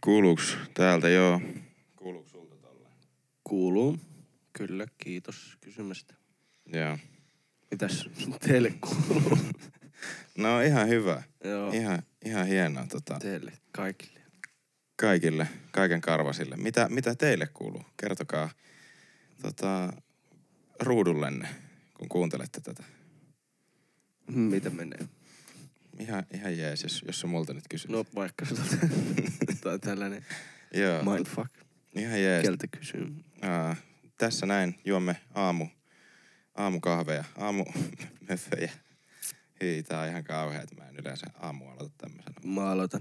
Kuuluuks täältä joo? Kuuluuks sulta tolle? Kuuluu. Kyllä, kiitos kysymästä. Joo. Mitäs teille kuuluu? No ihan hyvä. Joo, Ihan, ihan hienoa tota, teille kaikille. kaikille, kaiken karvasille. Mitä, mitä teille kuuluu? Kertokaa tota, ruudullenne, kun kuuntelette tätä. Mitä menee? Ihan, ihan jees, jos, jos se multa nyt kysyy. No vaikka sulta. tai tällainen Joo, mindfuck. ihan jees. Keltä kysyy. Aa, tässä näin juomme aamu, aamukahveja, aamumöfföjä. Hyi, tää on ihan kauhea, että mä en yleensä aamu aloita tämmöisenä. Mä aloitan.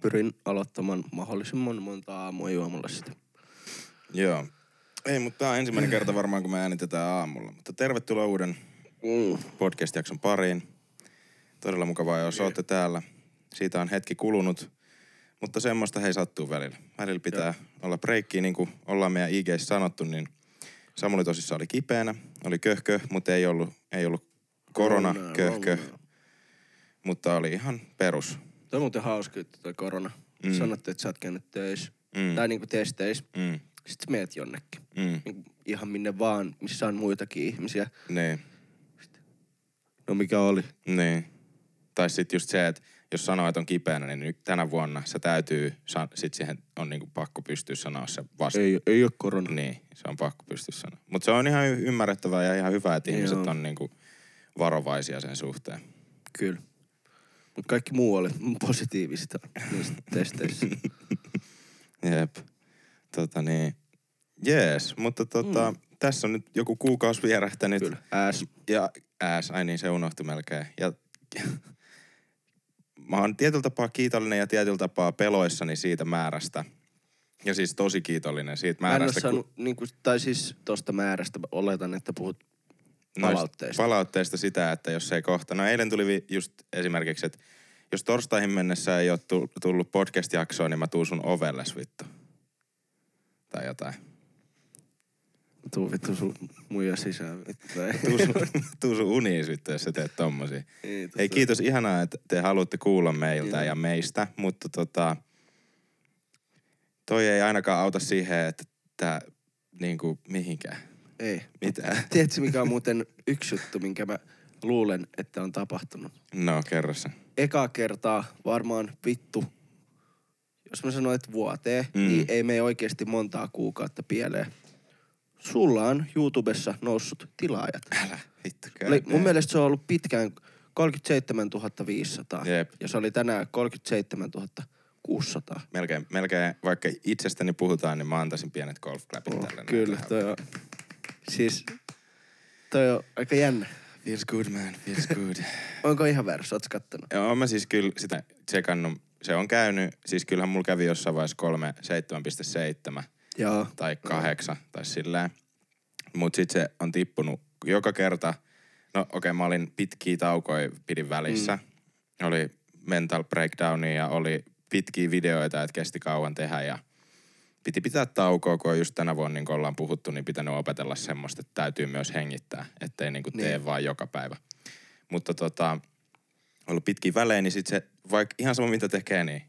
Pyrin aloittamaan mahdollisimman monta aamua juomalla sitä. Joo. Ei, mutta tää on ensimmäinen kerta varmaan, kun me äänitetään aamulla. Mutta tervetuloa uuden Mm. podcast-jakson pariin. Todella mukavaa, jos olette täällä. Siitä on hetki kulunut, mutta semmoista hei sattuu välillä. Välillä pitää olla breikkiä, niin kuin ollaan meidän IG sanottu, niin Samuli tosissaan oli kipeänä, oli köhkö, mutta ei ollut, ei ollut korona, Korona, köhkö, korona. mutta oli ihan perus. Toi on muuten hauska juttu toi korona. Mm. Sanotte, että sä oot käynyt töissä. Mm. Tai niinku testeissä. Mm, Sitten meet jonnekin. mm, Niinku ihan minne vaan, missä on muitakin ihmisiä. niin, No mikä oli? niin. Tai sitten just se, että jos sanoo, että on kipeänä, niin nyt tänä vuonna se täytyy, sit siihen on niinku pakko pystyä sanoa se vasta. Ei, ei ole korona. Niin, se on pakko pystyä sanoa. Mutta se on ihan ymmärrettävää ja ihan hyvä, että ihmiset Joo. on niinku varovaisia sen suhteen. Kyllä. Mutta kaikki muu oli positiivista testeissä. Jep. Tota niin, jees. Mutta tota, mm. tässä on nyt joku kuukausi vierähtänyt. Kyllä. Ääs. Ja ääs, ai niin, se unohtui melkein. Ja mä oon tietyllä tapaa kiitollinen ja tietyllä tapaa peloissani siitä määrästä. Ja siis tosi kiitollinen siitä Mä en ole määrästä. saanut, niinku, tai siis tosta määrästä oletan, että puhut noista palautteista. Palautteista sitä, että jos ei kohta. No eilen tuli just esimerkiksi, että jos torstaihin mennessä ei ole tu- tullut podcast-jaksoa, niin mä tuun sun ovelles vittu. Tai jotain. Tuu vittu sun muija sisään. Vittu. Tuu sun, tuu sun uniin vittu, jos sä teet tommosia. Ei, tota- Ei kiitos, ihanaa, että te haluatte kuulla meiltä Joo. ja meistä, mutta tota, toi ei ainakaan auta siihen, että tää niinku mihinkään. Ei. Mitä? Tiedätkö, mikä on muuten yksi juttu, minkä mä luulen, että on tapahtunut? No, kerro se. Eka kertaa varmaan vittu, jos mä sanoin, että vuoteen, mm. niin ei me oikeasti montaa kuukautta pieleen. Sulla on YouTubessa noussut tilaajat. Älä, vittu. Oli, mun mielestä se on ollut pitkään 37 500. Jep. Ja se oli tänään 37 600. Melkein, melkein, vaikka itsestäni puhutaan, niin mä antaisin pienet golfclapit Oh, tälle. kyllä, näin. toi on, siis, toi on aika jännä. Feels good, man. Feels good. Onko ihan väärässä? Ootko kattonut? Joo, mä siis kyllä sitä tsekannut. Se on käynyt, siis kyllähän mulla kävi jossain vaiheessa 3, 7,7 Joo. tai 8 tai silleen. Mut sit se on tippunut joka kerta. No okei, okay, mä olin pitkiä taukoja pidin välissä. Mm. Oli mental breakdownia ja oli pitkiä videoita, että kesti kauan tehdä ja piti pitää taukoa, kun just tänä vuonna, niin kuin ollaan puhuttu, niin pitänyt opetella semmoista, että täytyy myös hengittää, ettei niin kuin tee Niin. vaan joka päivä. Mutta tota, ollut pitkiä välejä, niin sit se, vaikka ihan sama mitä tekee, niin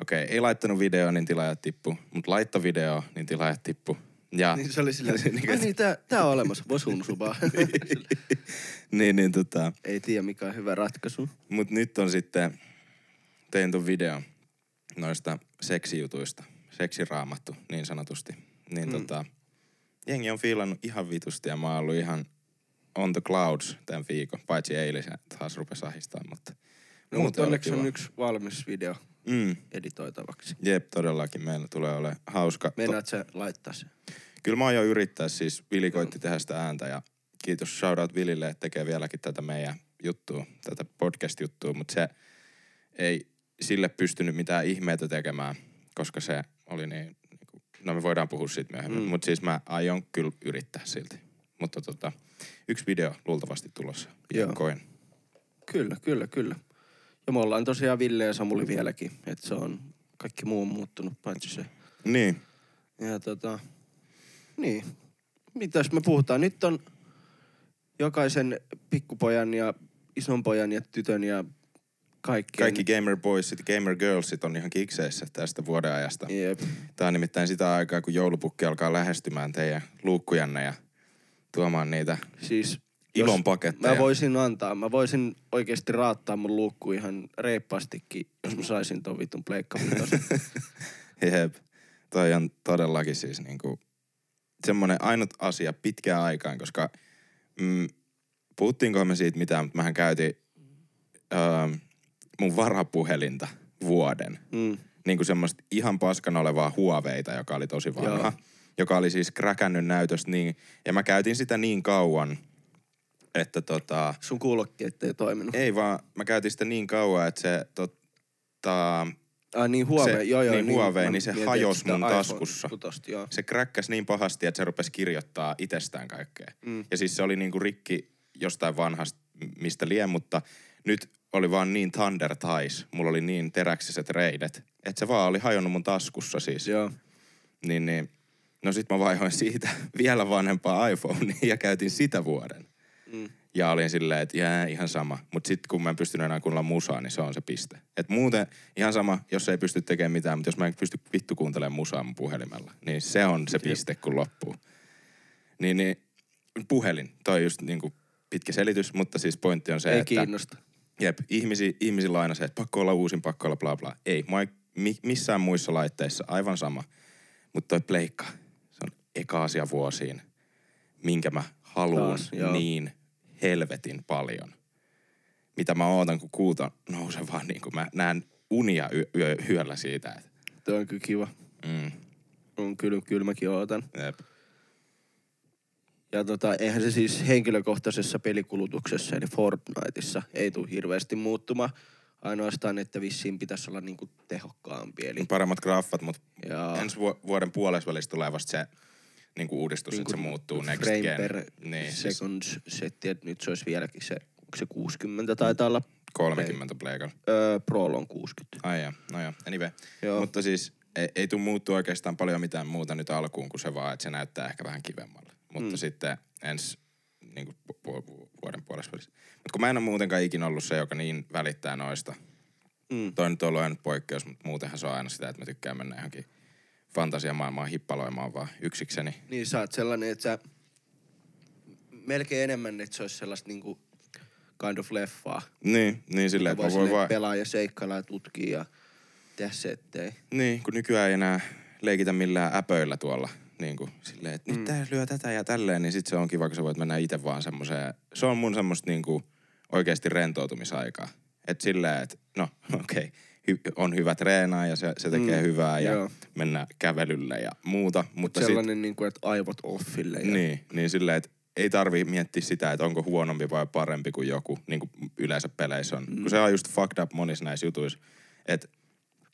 okei, ei laittanut videoa, niin tilaajat tippu, mutta laittoi video, niin tilaajat tippu. Ja, Niin se oli silleen, Niin, niin, tää, tää on olemassa, vois hunsubaa. niin, niin tota, Ei tiedä mikä on hyvä ratkaisu. mut nyt on sitten, tein ton video noista seksijutuista, seksiraamattu niin sanotusti. Niin mm. tota, jengi on fiilannut ihan vitusti ja mä oon ollut ihan on the clouds tämän viikon, paitsi eilisen taas rupesi ahistaa, mutta No, mutta onneksi on yksi valmis video Mm, editoitavaksi. jep, todellakin meillä tulee olemaan hauska. Meinaat sä laittaa sen? Kyllä mä aion yrittää siis. Vili koitti tehdä sitä ääntä ja kiitos shoutout Vilille, että tekee vieläkin tätä meidän juttua, tätä podcast-juttua, mutta se ei sille pystynyt mitään ihmeitä tekemään, koska se oli niin, niin kuin, no me voidaan puhua siitä myöhemmin, mm. Mm. mutta siis mä aion kyllä yrittää silti. Mutta tota, yksi video luultavasti tulossa. Koin. Kyllä, kyllä, kyllä. Ja me ollaan tosiaan Ville ja Samuli vieläkin, että se on, kaikki muu on muuttunut paitsi se. Niin. Ja tota, niin. Mitäs me puhutaan? Nyt on jokaisen pikkupojan ja isonpojan ja tytön ja Kaikki. Kaikki Gamer Boysit ja Gamer Girlsit on ihan kikseissä tästä vuoden ajasta. Jep. Tämä on nimittäin sitä aikaa, kun joulupukki alkaa lähestymään teidän luukkujanne ja tuomaan niitä Siis ilon paketteja. Mä voisin antaa, mä voisin oikeasti raattaa mun luukku ihan reippaastikin, jos mä saisin ton vitun pleikka. Jep. Toi on todellakin siis niinku semmonen ainut asia pitkään aikaan, koska mm, puhuttiinko me siitä mitään, mutta mähän käytin öö, mun varapuhelinta vuoden. mm. Niin kuin semmoista ihan paskan olevaa huoveita, joka oli tosi vanha. Joo. Joka oli siis kräkännyt näytöstä niin, ja mä käytin sitä niin kauan, että tota, Sun kuulokkeet ei toiminut. ei vaan, mä käytin sitä niin kauan, että se tota, Ah niin Huawei, se- joo joo. niin Huawei, mä niin se hajosi mun taskussa. kutosti, joo. se kräkkäs niin pahasti, että se rupesi kirjoittaa itsestään kaikkea. Mm. Ja siis se oli niinku rikki jostain vanhasta, mistä lie, mutta nyt oli vaan niin Thunder Ties, mulla oli niin teräksiset reidet, että se vaan oli hajonnut mun taskussa siis. Joo. Niin, niin. No sit mä vaihoin siitä vielä vanhempaa iPhonea ja käytin sitä vuoden. Mm. Ja olin silleen, että jää ihan sama. Mutta sitten kun mä en pystynyt enää kuunnella musaa, niin se on se piste. Et muuten ihan sama, jos ei pysty tekemään mitään, mutta jos mä en pysty vittu kuuntelemaan musaa mun puhelimella, niin se on se piste, kun loppuu. Niin, niin puhelin, toi on just niinku pitkä selitys, mutta siis pointti on se, Ei että... kiinnosta. Jep, ihmisi, ihmisillä aina se, että pakko olla uusin, pakko olla bla bla. Ei, mä en- mi, missään muissa laitteissa aivan sama. Mutta toi pleikka, se on eka asia vuosiin, minkä mä haluan Taas, joo. niin helvetin paljon. Mitä mä ootan, kun kuuta nousee vaan niin kuin mä näen unia yö, yö, yöllä siitä. Että, Tuo on kyllä kiva. mm, On kyllä, kyllä mäkin ootan. jep. Ja tota, eihän se siis henkilökohtaisessa pelikulutuksessa, eli Fortniteissa, ei tule hirveästi muuttumaan. Ainoastaan, että vissiin pitäisi olla niinku tehokkaampi. Eli Paremmat graffat, mutta ja ensi vu- vuoden puolessa välissä tulee vasta se niin kuin uudistus, niinku että se muuttuu next frame gen. per niin, siis second setti, että nyt se olisi vieläkin se, se 60 taitaa olla, 30 pleikalla. öö, Prolla on 60. Ai joo, no joo, anyway. Joo. Mutta siis ei, ei tule muuttua oikeastaan paljon mitään muuta nyt alkuun kuin se vaan, että se näyttää ehkä vähän kivemmalle. Mutta mm. sitten ensi niin kuin pu- pu- vuoden puolessa välissä. Mutta kun mä en ole muutenkaan ikinä ollut se, joka niin välittää noista. Mm. Toi nyt on ollut ainut poikkeus, mutta muutenhan se on aina sitä, että mä tykkään mennä johonkin fantasiamaailmaan hippaloimaan vaan yksikseni. Niin sä oot sellainen, että sä melkein enemmän, että se olisi sellaista niinku kind of leffaa. Niin, niin silleen, että mä Voi voin vaan... pelaa ja seikkailla ja tutkia ja tehdä settejä. Niin, kun nykyään ei enää leikitä millään äpöillä tuolla. Niin kuin silleen, että nyt tää lyö tätä ja tälleen, niin sit se on kiva, kun sä voit mennä itse vaan semmoiseen. Se on mun semmoista niin kuin oikeasti rentoutumisaikaa. Että silleen, että no okei, okay, hy- on hyvä treenaa ja se, se tekee Mm, hyvää ja joo. mennä kävelylle ja muuta. Mutta sit, Sellainen, niinku, että aivot offille. Ja... niin, niin silleen, että ei tarvi miettiä sitä, että onko huonompi vai parempi kuin joku, niin kuin yleensä peleissä on. Mm. Kun se on just fucked up monissa näissä jutuissa, että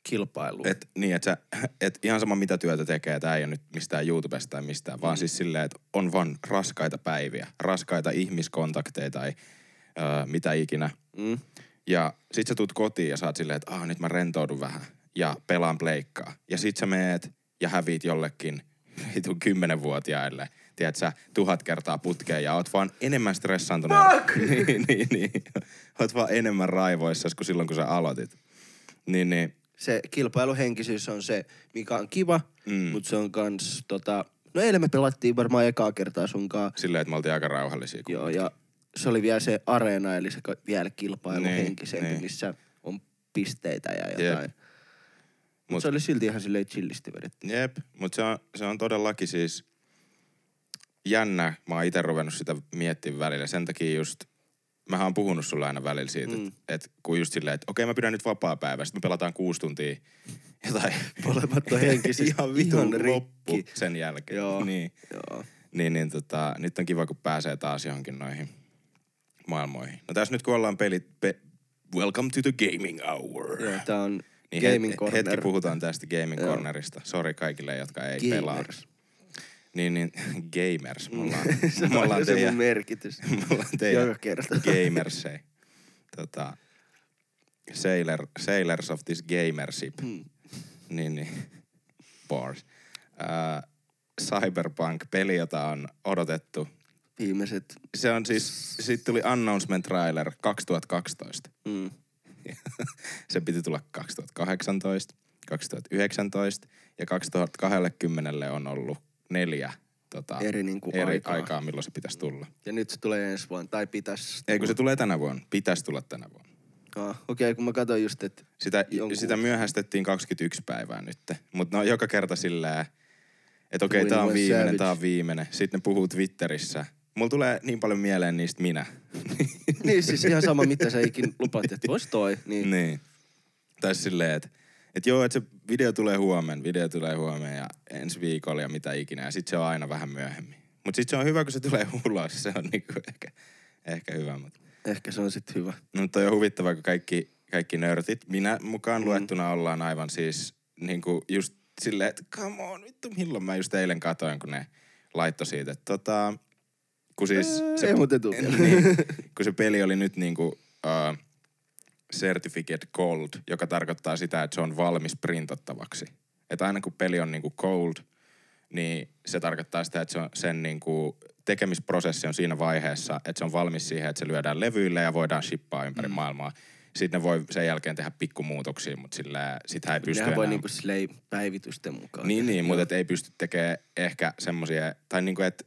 Kilpailu. et, niin, että et ihan sama mitä työtä tekee, tämä ei ole nyt mistään YouTubesta tai mistään, vaan siis silleen, että on vaan raskaita päiviä, raskaita ihmiskontakteja tai öö, mitä ikinä. Mm. Ja sit sä tuut kotiin ja saat silleen, että ah, nyt mä rentoudun vähän ja pelaan pleikkaa. Ja sit sä meet ja häviit jollekin vitun kymmenenvuotiaille, tiedät sä, tuhat kertaa putkeen ja oot vaan enemmän stressaantunut. niin, niin, niin. Oot vaan enemmän raivoissa kuin silloin, kun sä aloitit. Niin, niin. Se kilpailuhenkisyys on se, mikä on kiva, Mm. mutta se on kans tota... No eilen me pelattiin varmaan ekaa kertaa sunkaan. Silleen, että me oltiin aika rauhallisia. Joo, ja se oli vielä se areena, eli se vielä kilpailuhenkisempi, Niin, niin. missä on pisteitä ja Jep. jotain. Mutta Mut- se oli silti ihan silleen chillisti vedetty. Jep, mutta se on, se on todellakin siis jännä. Mä oon itse ruvennut sitä miettimään välillä. Sen takia just, mähän oon puhunut sulle aina välillä siitä, mm. Että et, kun just silleen, että okei mä pidän nyt vapaa päivä, sitten me pelataan kuusi tuntia jotain. Molemmat on henkisesti ihan vitun ihan rikki. sen jälkeen. Joo. Niin, Joo. niin, niin tota, nyt on kiva, kun pääsee taas johonkin noihin maailmoihin. No tässä nyt kun ollaan pelit, pe, welcome to the gaming hour. Joo, tää on Niin Gaming het, Corner. hetki puhutaan tästä Gaming Joo. Cornerista. Sori kaikille, jotka ei pelaa. Gamers. Niin, niin, gamers. Me ollaan, se me on ollaan se teidän, mun merkitys. me ollaan teidän Joka kerta. gamersei. Tota, sailor, sailors of this gamership. Hmm. Niin, niin. Bars. Uh, Cyberpunk-peli, jota on odotettu. Viimeiset. Se on siis, siitä tuli announcement trailer 2012. Mm. se piti tulla 2018, 2019 ja 2020 on ollut neljä tota, Eri niinku eri aikaa. aikaa, milloin se pitäisi tulla. Ja nyt se tulee ensi vuonna, tai pitäisi. Ei kun se tulee tänä vuonna, pitäisi tulla tänä vuonna. Ah, Okei, okay, kun mä katsoin just, että Sitä, Jonkun- sitä myöhästettiin 21 päivää nyt. Mutta ne on joka kerta silleen, että okei, okay, tää on 21 viimeinen, Savage. tää on viimeinen. Sitten ne puhuu Twitterissä. Mulla tulee niin paljon mieleen niistä minä. niin siis ihan sama, mitä sä ikin lupaat, että vois toi. Niin. niin. Tai silleen, että et joo, että se video tulee huomenna, video tulee huomenna ja ensi viikolla ja mitä ikinä. Ja sit se on aina vähän myöhemmin. Mutta sit se on hyvä, kun se tulee ulos. Se on niinku ehkä, ehkä hyvä. Mutta Ehkä se on sitten hyvä. No toi on huvittavaa, kun kaikki, kaikki nörtit, minä mukaan luettuna ollaan aivan siis niinku just silleen, että come on, vittu milloin mä just eilen katoin, kun ne laittoi siitä, että tota, kun siis Ei muuten vielä. niin, kun se peli oli nyt niinku uh, certificate cold, joka tarkoittaa sitä, että se on valmis printattavaksi. Että aina kun peli on niinku cold, niin se tarkoittaa sitä, että se on sen niinku tekemisprosessi on siinä vaiheessa, että se on valmis siihen, että se lyödään levyille ja voidaan shippaa ympäri mm. maailmaa. Sitten ne voi sen jälkeen tehdä pikkumuutoksia, mutta sillä sitä ei pysty Nehän enää... voi niinku silleen päivitysten mukaan. Niin, niin, mutta et ei pysty tekemään ehkä semmosia, tai niinku, että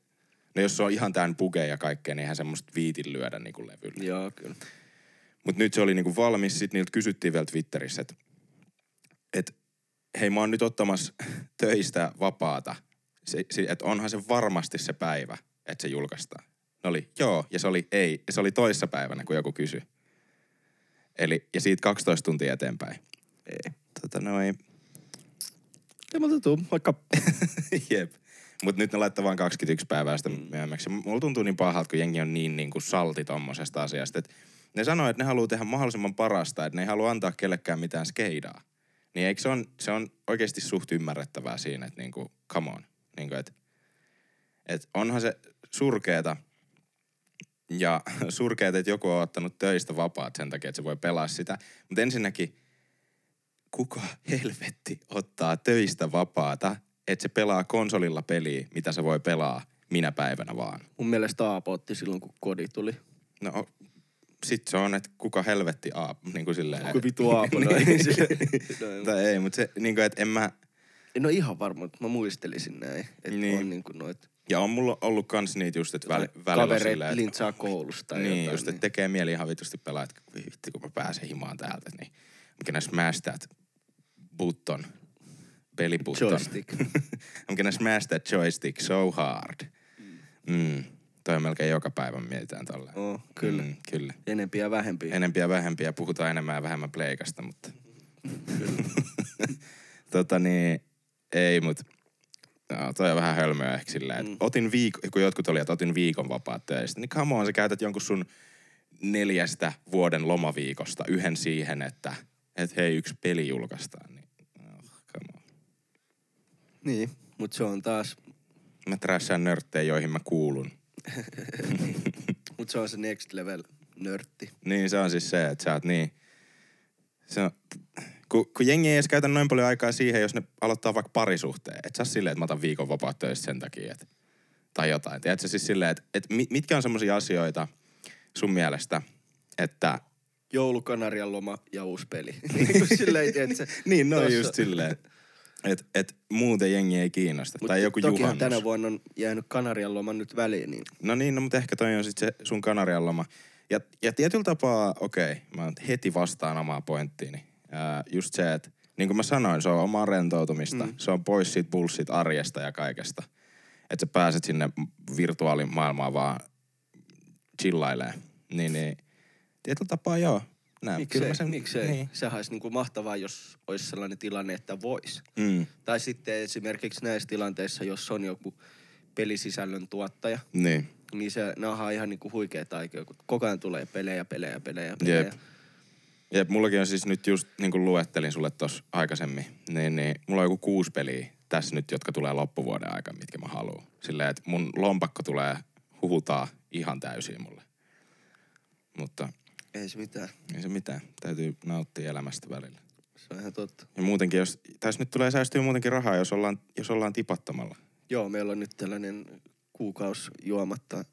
no jos se on ihan täynnä bugeja ja kaikkea, niin eihän semmoista viitin lyödä niinku levylle. Joo, kyllä. Mutta nyt se oli niinku valmis, sit niiltä kysyttiin vielä Twitterissä, että et, hei mä oon nyt ottamassa töistä vapaata, se, se, että onhan se varmasti se päivä, että se julkaistaan. Ne oli joo, ja se oli ei, ja se oli toissa päivänä, kun joku kysyi. Eli, ja siitä 12 tuntia eteenpäin. Ei. Tota noin, Ei muuta tuu, vaikka Jep. Mutta nyt ne laittaa vaan 21 päivää sitä myöhemmäksi. Mulla tuntuu niin pahalta, kun jengi on niin, niin kuin salti tommosesta asiasta. Et ne sanoo, että ne haluaa tehdä mahdollisimman parasta, että ne ei halua antaa kellekään mitään skeidaa. Niin eikö se on, se on oikeasti suht ymmärrettävää siinä, että niinku, come on. Niinku, että et onhan se surkeeta, ja surkeeta, että joku on ottanut töistä vapaat sen takia, että se voi pelaa sitä. Mutta ensinnäkin, kuka helvetti ottaa töistä vapaata, että se pelaa konsolilla peliä, mitä se voi pelaa minä päivänä vaan. mun mielestä Aapo otti silloin, kun kodi tuli. No, sit se on, että kuka helvetti a, niin kuin silleen. Kuka vitu Aapo noin. niin. Noin. tai ei, mutta se, niin kuin, että en mä, En ole ihan varma, mutta mä muistelisin näin. Että Niin. niin. on niinku noit ja on mulla ollut kans niitä just, että väl, välillä kavereet että lintsaa koulusta niin, jotain. just, että tekee mieli ihan vitusti pelaa, että voi vittu, kun mä pääsen himaan täältä, niin gonna smash that button, pelibutton. Joystick. I'm gonna smash that joystick so hard. Mm. Toi on melkein joka päivä mietitään tolleen. Oo, kyllä. Mm, kyllä. Enempi ja vähempi. Enempiä vähempiä, puhutaan enemmän ja vähemmän pleikasta, mutta... tota niin, ei, mut... No, toi on vähän hölmöä ehkä silleen, että Mm. otin viikon, kun jotkut oli, että otin viikon vapaat töistä, niin come on, sä käytät jonkun sun neljästä vuoden lomaviikosta yhden siihen, että et hei, yksi peli julkaistaan, niin oh, come on. Niin, mutta se on taas, Mä trashaan nörttejä, joihin mä kuulun. mutta se on se next level nörtti. Niin, se on siis se, että sä oot niin... Se on, kun, kun jengi ei edes käytä noin paljon aikaa siihen, jos ne aloittaa vaikka parisuhteen. Et sä silleen, että mä otan viikon vapaat töistä sen takia, että, tai jotain. Tiedätkö siis silleen, että, että mit- mitkä on semmoisia asioita sun mielestä, että... Joulukanarian loma ja uusi peli. niin silleen, että Niin, no just silleen, että et muuten jengi ei kiinnosta. tai joku tokihan juhannus. tänä vuonna on jäänyt Kanarian loma nyt väliin, niin No niin, no mutta ehkä toi on sitten se sun Kanarian loma. Ja, ja tietyllä tapaa, okei, okay, mä heti vastaan omaa pointtiini. Ää, just se, että niin kuin mä sanoin, se on omaa rentoutumista. Mm. Se on pois siitä bullshit arjesta ja kaikesta. Että sä pääset sinne virtuaalimaailmaan vaan chillailee. Niin, niin tietyllä tapaa joo. Näin, miksei, mä sen, miksei. Niin. Niin. Sehän olisi niinku mahtavaa, jos olisi sellainen tilanne, että vois. Mm, Tai sitten esimerkiksi näissä tilanteissa, jos on joku pelisisällön tuottaja, niin. niin se nahaa ihan niinku huikea taikea, kun koko ajan tulee pelejä, pelejä, pelejä, pelejä. Jep. Jep, mullakin on siis nyt just, niin kuin luettelin sulle tuossa aikaisemmin, niin, niin mulla on joku kuusi peliä tässä nyt, jotka tulee loppuvuoden aikana, mitkä mä haluan. Silleen, että mun lompakko tulee huhutaa ihan täysin mulle. Mutta Ei se mitään. ei se mitään, täytyy nauttia elämästä välillä. Se on ihan totta. Ja muutenkin, jos, tässä nyt tulee säästyä muutenkin rahaa, jos ollaan, jos ollaan tipattomalla. Joo, meillä on nyt tällainen kuukaus juomatta.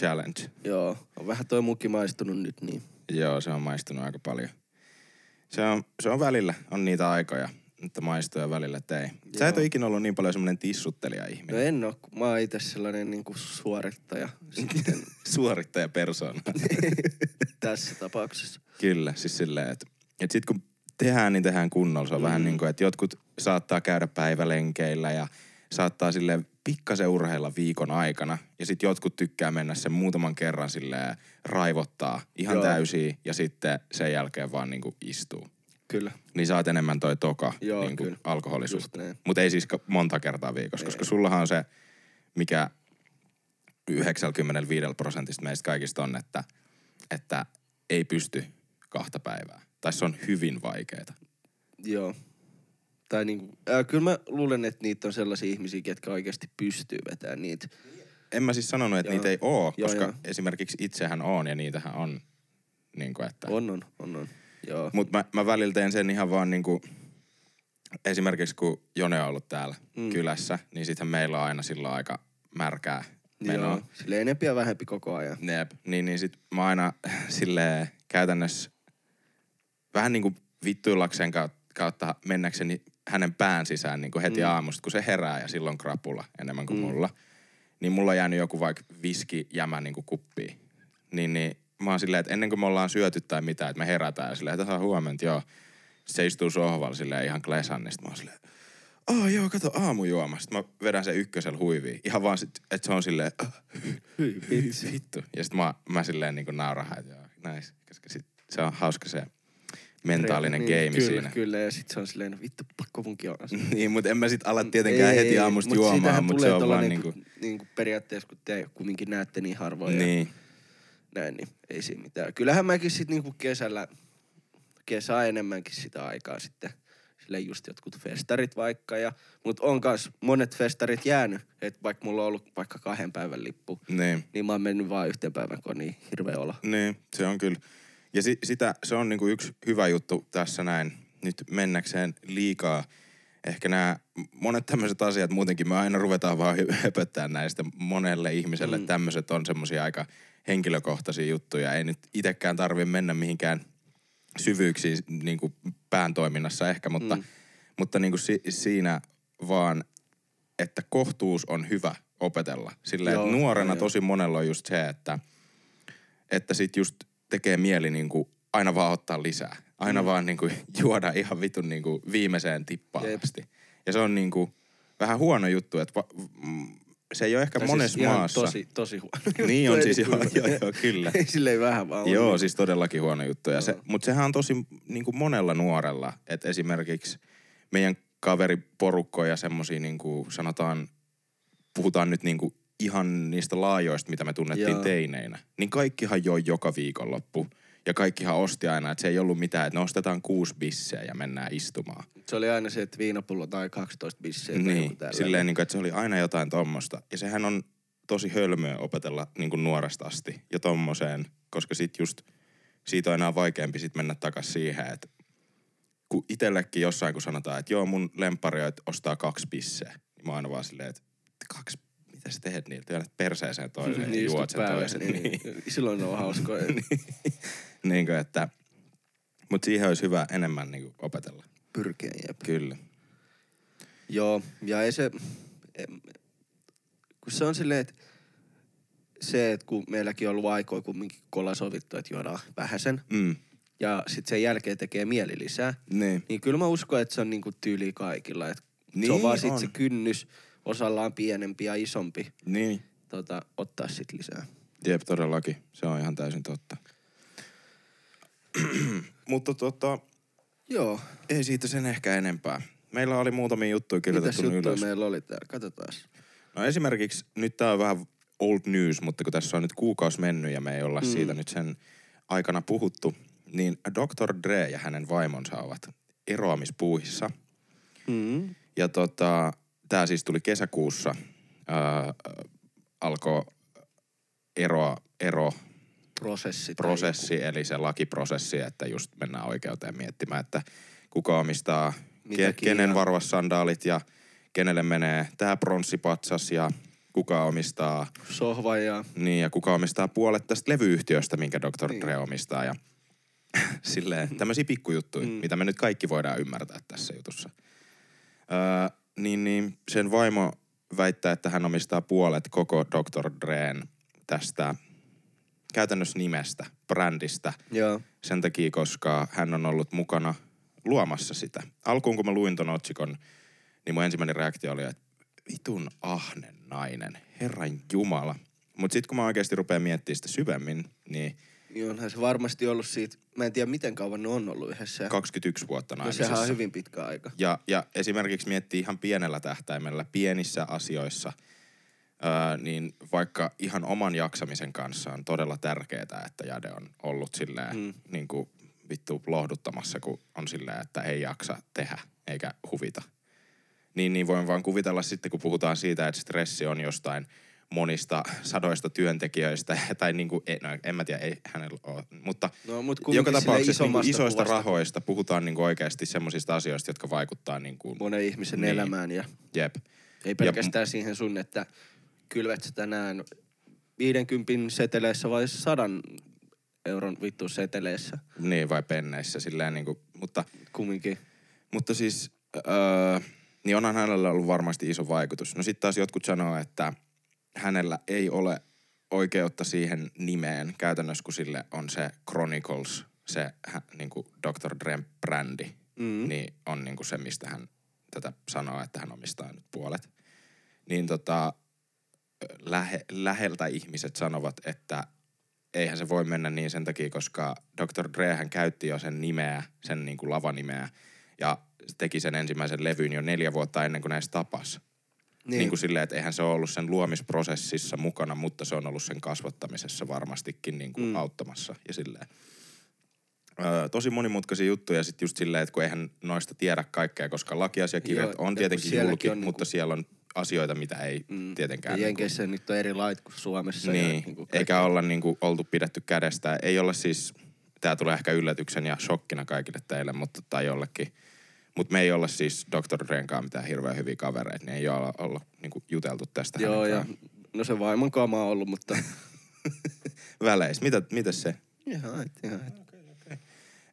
Challenge. Joo, on vähän toi muki maistunut nyt, niin Joo, se on maistunut aika paljon. Se on, se on välillä, on niitä aikoja, että maistuu ja välillä että ei. Sä et Joo. ole ikinä ollut niin paljon semmoinen tissuttelija ihminen. No en kun mä oon itse sellainen niinku suorittaja sitten Suorittaja persoona. tässä tapauksessa. Kyllä, siis silleen, että, että sit kun tehdään, niin tehdään kunnolla. Se on mm. vähän niin kuin, että jotkut saattaa käydä päivälenkeillä ja saattaa sille pikkasen urheilla viikon aikana. Ja sitten jotkut tykkää mennä sen muutaman kerran silleen raivottaa ihan Joo. täysiä ja sitten sen jälkeen vaan niin kuin istuu. Kyllä. Niin oot enemmän toi toka Joo, niin kuin näin. Mutta ei siis monta kertaa viikossa, Ei. koska sullahan on se, mikä 95 prosentista meistä kaikista on, että, että ei pysty kahta päivää. Tai se on hyvin vaikeeta. Joo. Tai niinku, äh, kyllä mä luulen, että niitä on sellaisia ihmisiä, ketkä oikeasti pystyy vetämään niitä. En mä siis sanonut, että Joo. niitä ei oo, Joo, koska joo. esimerkiksi itsehän on ja niitähän on. Niin kuin, että. On, on, on, on. Mutta mä, mä välillä teen sen ihan vaan niinku, esimerkiksi kun Jone on ollut täällä mm. kylässä, niin sitten meillä on aina silloin aika märkää menoa. Joo. Sille enempi ja vähempi koko ajan. Jep. Niin, niin sit mä aina silleen käytännössä vähän niinku vittuillakseen kautta mennäkseni hänen pään sisään niinku heti mm. aamusta, kun se herää ja silloin krapula enemmän kuin mm. mulla. Niin mulla on jäänyt joku vaikka viski jämä niinku kuppiin. Niin, niin mä oon silleen, että ennen kuin me ollaan syöty tai mitään, että me herätään ja silleen, että "Aha, huomenta, joo. Sitten se istuu sohvalla silleen ihan klesan, niin mä oon silleen, Oh joo, kato aamujuoma. Sitten mä vedän sen ykkösellä huiviin. Ihan vaan, sit, että se on silleen, "Ah, hyi, vitsi. vittu. Ja sitten mä, mä silleen niin naurahan, että joo, näis. Koska sit se on hauska se mentaalinen niin, game kyllä, siinä. Kyllä, ja sit se on silleen, no vittu, pakko munkin olla. niin, mutta en mä sit ala tietenkään heti aamusta mut juomaan, mutta tulee se on vaan niinku, niinku... niinku periaatteessa, kun te kumminkin näette niin harvoin ja Niin. Näin, niin ei siinä mitään. Kyllähän mäkin sit niinku kesällä, kesä enemmänkin sitä aikaa sitten, sille just jotkut festarit vaikka, ja, mut on kans monet festarit jäänyt, että vaikka mulla on ollut vaikka kahden päivän lippu, Niin. niin mä oon mennyt vaan yhteen päivän, kun on niin hirveä olo. Niin, se on kyllä. Ja si- sitä, se on niinku yksi hyvä juttu tässä näin, nyt mennäkseen liikaa. Ehkä nämä monet tämmöiset asiat muutenkin, me aina ruvetaan vaan höpöttää näistä monelle ihmiselle. Mm. Tämmöiset on semmoisia aika henkilökohtaisia juttuja. Ei nyt itekään tarvitse mennä mihinkään syvyyksiin niin kuin pään toiminnassa ehkä, mutta, mm. mutta niin kuin si- siinä vaan, että kohtuus on hyvä opetella. Sillä Joo, että nuorena joo. tosi monella on just se, että, että sit just tekee mieli niin kuin aina vaan ottaa lisää. Aina mm. vaan niin kuin juoda ihan vitun niin kuin viimeiseen tippaan Jep. asti. Ja se on niin kuin vähän huono juttu, että va- mm, se ei ole ehkä Tai monessa siis maassa. Tosi, tosi huono juttu. Niin on siis, joo, joo, joo, kyllä. Ei silleen vähän vaan. Joo, niinku- siis todellakin huono juttu. Ja se, mutta sehän on tosi niin kuin monella nuorella, että esimerkiksi meidän kaveriporukkoja ja semmosia niin kuin sanotaan, puhutaan nyt niin kuin ihan niistä laajoista, mitä me tunnettiin Joo. teineinä. Niin kaikkihan joi joka viikonloppu. Ja kaikkihan osti aina, että se ei ollut mitään, että ne ostetaan kuusi bisseä ja mennään istumaan. Se oli aina se, että viinapullo tai 12 bisseä. tai joku Niin, tällainen. silleen niin kuin, että se oli aina jotain tommosta. Ja sehän on tosi hölmöä opetella niin kuin nuoresta asti ja tommoseen, koska sit just siitä on enää vaikeampi sit mennä takas siihen, että kun itsellekin jossain kun sanotaan, että joo mun lemppari on, että ostaa kaksi pisseä, niin mä oon aina vaan silleen, että kaksi, mitä sä teet niillä? Työnnät perseeseen toiseen ja niin, juot istut sen toisen. Niin, Niin. Silloin on hauskoja. niin kuin, että, mutta siihen olisi hyvä enemmän niin kuin opetella. Pyrkiä, jep. Kyllä. Joo, ja ei se... Kun se on silleen, että se, että kun meilläkin on ollut aikoja kumminkin, kun ollaan sovittu, että juodaan vähäsen, Mm. ja sitten sen jälkeen tekee mieli lisää, Niin. niin kyllä mä uskon, että se on niinku tyyli kaikilla. Et se Niin on vaan sit on. se kynnys, osalla on pienempi ja isompi, Niin. tota, ottaa sit lisää. Jep, todellakin. Se on ihan täysin totta. Mutta tota, Joo. ei siitä sen ehkä enempää. Meillä oli muutamia juttuja Mitäs kirjoitettu juttuja ylös. meillä oli täällä? Katsotaan. No esimerkiksi, nyt tää on vähän old news, mutta kun tässä on nyt kuukausi mennyt ja me ei olla mm. siitä nyt sen aikana puhuttu, niin Dr. Dre ja hänen vaimonsa ovat eroamispuuhissa. Mm. Ja tota, tää siis tuli kesäkuussa, ää, alkoi eroa, ero Prosessi. prosessi, eli se lakiprosessi, että just mennään oikeuteen miettimään, että kuka omistaa ke, kenen varvassandaalit ja kenelle menee tämä pronssipatsas ja kuka omistaa, Sohva ja... niin ja kuka omistaa puolet tästä levyyhtiöstä, minkä Dr. Niin. Dre omistaa. Ja silleen, tämmöisiä pikkujuttuja, mm. mitä me nyt kaikki voidaan ymmärtää tässä jutussa. Öö, niin, niin sen vaimo väittää, että hän omistaa puolet koko Dr. Dreen tästä käytännössä nimestä, brändistä. Joo. Sen takia, koska hän on ollut mukana luomassa sitä. Alkuun kun mä luin ton otsikon, niin mun ensimmäinen reaktio oli, että vitun ahnen nainen, herran jumala. Mutta sitten kun mä oikeasti rupean miettimään sitä syvemmin, niin Niin onhan se varmasti ollut siitä, mä en tiedä miten kauan ne on ollut yhdessä. 21 vuotta no naimisissa. sehän on hyvin pitkä aika. Ja, ja esimerkiksi miettii ihan pienellä tähtäimellä, pienissä asioissa, öö, niin vaikka ihan oman jaksamisen kanssa on todella tärkeää, että Jade on ollut silleen mm. niin kuin vittu lohduttamassa, kun on silleen, että ei jaksa tehdä eikä huvita. Niin, niin voin vaan kuvitella sitten, kun puhutaan siitä, että stressi on jostain monista sadoista työntekijöistä, tai niin kuin, no, en mä tiedä, ei hänellä ole, mutta No, mut joka tapauksessa niin kuin isoista kuvasta. rahoista puhutaan niin kuin oikeasti semmoisista asioista, jotka vaikuttaa niin kuin, Monen ihmisen Niin. elämään ja jep. ei pelkästään siihen sun, että kylvet sä tänään 50 seteleissä vai 100 euron vittu seteleissä. Niin, vai penneissä silleen niin kuin, mutta, Kumminkin. mutta siis, öö, niin onhan hänellä ollut varmasti iso vaikutus. No sitten taas jotkut sanoo, että hänellä ei ole oikeutta siihen nimeen käytännössä, kun sille on se Chronicles, se hä, niin kuin Dr. Dren brändi, Mm. niin on niin kuin se, mistä hän tätä sanoo, että hän omistaa nyt puolet. Niin tota, lähe, läheltä ihmiset sanovat, että eihän se voi mennä niin sen takia, koska Dr. Dre hän käytti jo sen nimeä, sen niin kuin lavanimeä, ja teki sen ensimmäisen levyn jo neljä vuotta ennen kuin näistä tapas. Niin. niin kuin silleen, että eihän se ole ollut sen luomisprosessissa mukana, mutta se on ollut sen kasvattamisessa varmastikin niin kuin mm. auttamassa ja silleen. Öö, tosi monimutkaisia juttuja sitten just silleen, että kun eihän noista tiedä kaikkea, koska lakiasiakirjat Joo, on tietenkin julki, on niinku- mutta siellä on asioita, mitä ei mm. tietenkään... Ja niinku- Jenkeissä nyt on eri lait kuin Suomessa. ja niin, niinku kaikki- eikä olla niinku oltu pidetty kädestä. Ei olla siis, tää tulee ehkä yllätyksen ja shokkina kaikille teille, mutta tai jollekin. Mutta me ei olla siis Dr. Drenkaan mitään hirveän hyviä kavereita, niin ei olla, olla niinku juteltu tästä Joo, ja no se vaimon kama on ollut, mutta Väleissä. Mitä, mitä se? ihan ihan et.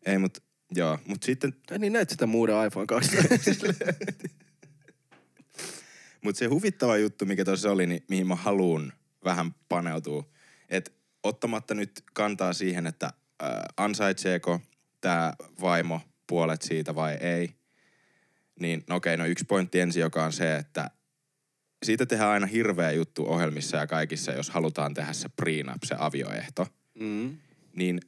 Ei, mutta joo. Mutta sitten, Ai niin näit sitä muuden iPhone 12. mut se huvittava juttu, mikä tuossa oli, niin mihin mä haluun vähän paneutua, että ottamatta nyt kantaa siihen, että äh, ansaitseeko tämä vaimo puolet siitä vai ei, niin no okei, no yksi pointti ensin, joka on se, että siitä tehdään aina hirveä juttu ohjelmissa ja kaikissa, jos halutaan tehdä se prenup, se avioehto, mm. niin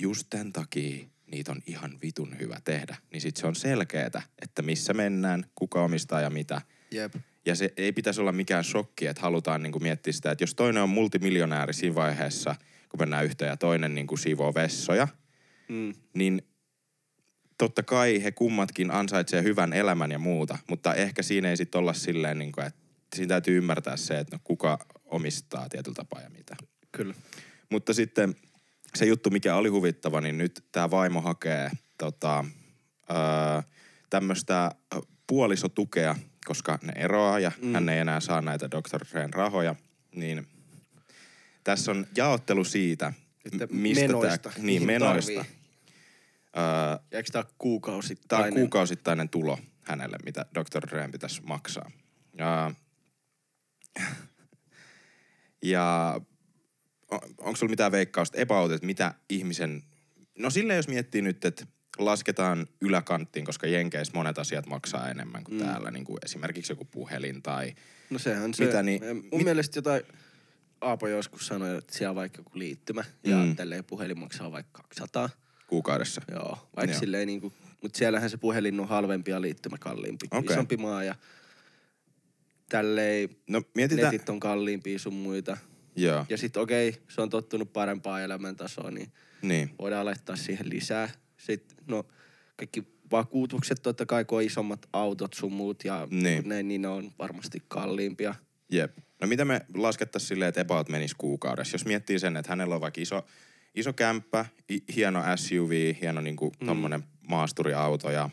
just tämän takia niitä on ihan vitun hyvä tehdä. Niin sit se on selkeetä, että missä mennään, kuka omistaa ja mitä. Jep. Ja se ei pitäisi olla mikään shokki, että halutaan niinku miettiä sitä, että jos toinen on multimiljonääri siinä vaiheessa, kun mennään yhteen ja toinen niinku siivoo vessoja, Mm. niin totta kai he kummatkin ansaitsee hyvän elämän ja muuta, mutta ehkä siinä ei sitten olla silleen, niin kuin, että siinä täytyy ymmärtää se, että no kuka omistaa tietyllä tapaa ja mitä. Kyllä. Mutta sitten se juttu, mikä oli huvittava, niin nyt tämä vaimo hakee tota, öö, tämmöistä puolisotukea, koska ne eroaa ja mm. hän ei enää saa näitä Dr. Dren rahoja, niin tässä on jaottelu siitä, Että mistä menoista, tää, niin, menoista. tarvii. Öö, Ja eikö tää ole Tämä on kuukausittainen tulo hänelle, mitä Dr. Dren pitäisi maksaa. Ja, ja on, onko sulla mitään veikkausta että mitä ihmisen... No sille jos miettii nyt, että lasketaan yläkanttiin, koska Jenkeissä monet asiat maksaa enemmän kuin mm. täällä, niin kuin esimerkiksi joku puhelin tai... No sehän se. Mitä niin- Mun mit- mielestä jotain Aapo joskus sanoi, että siellä on vaikka joku liittymä ja Mm. tälleen puhelin maksaa vaikka 200. kuukaudessa. Joo, vaikka Joo. silleen niinku, mutta siellähän se puhelin on halvempi ja liittymä kalliimpi. Okei. Isompi maa ja tälleen No mietitään... netit on kalliimpia sun muita. Joo, Ja sit okei, se on tottunut parempaa elämäntasoa, niin niin. voidaan laittaa siihen lisää. Sitten no kaikki vakuutukset totta kai, kun on isommat autot sun muut ja Niin. näin, niin ne on varmasti kalliimpia. Jep. No mitä me laskettaisiin silleen, että about menisi kuukaudessa? Jos miettii sen, että hänellä on vaikka iso, iso kämppä, hieno SUV, hieno niinku mm. tommonen maasturiauto ja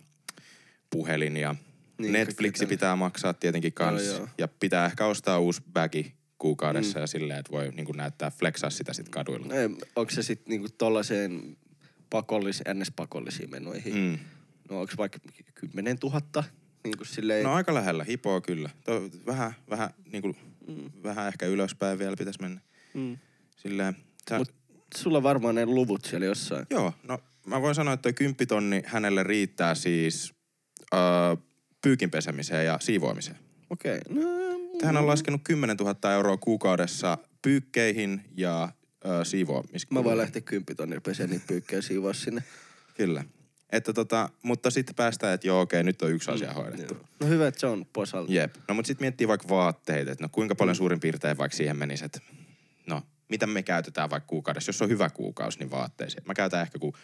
puhelin ja Niin, Netflixi pitää maksaa tietenkin kans. Joo, joo. Ja pitää ehkä ostaa uusi bagi kuukaudessa mm. ja silleen, että voi niinku näyttää, flexaa sitä sit kaduilla. Ei, onko se sitten niinku tollaiseen pakollis, ns-pakollisiin menoihin. Mm. No onko vaikka 10 000? Niin kuin silleen, No aika lähellä, hipoo kyllä. To, vähän, vähän, niin kuin, Mm. vähän ehkä ylöspäin vielä pitäisi mennä. mm. Silleen, sä, Mut- sulla varmaan ne luvut siellä jossain. Joo, no mä voin sanoa, että kymppitonni hänelle riittää siis öö, pyykin pesemiseen ja siivoamiseen. Okei. Okay. No, Tähän on laskenut 10 000 euroa kuukaudessa pyykkeihin ja öö, siivoamiskuluihin. Mä voin lähteä kymppitonnilla peseen niitä pyykkejä siivoa sinne. Kyllä. Että tota, mutta sitten päästään, että joo okei, nyt on yksi asia hoidettu. Joo. No hyvä, että se on posalta. Jep. No mutta sitten miettii vaikka vaatteita, että no kuinka paljon suurin piirtein vaikka siihen menisi, että no mitä me käytetään vaikka kuukaudessa, jos on hyvä kuukausi, niin vaatteisiin. Mä käytän ehkä ku,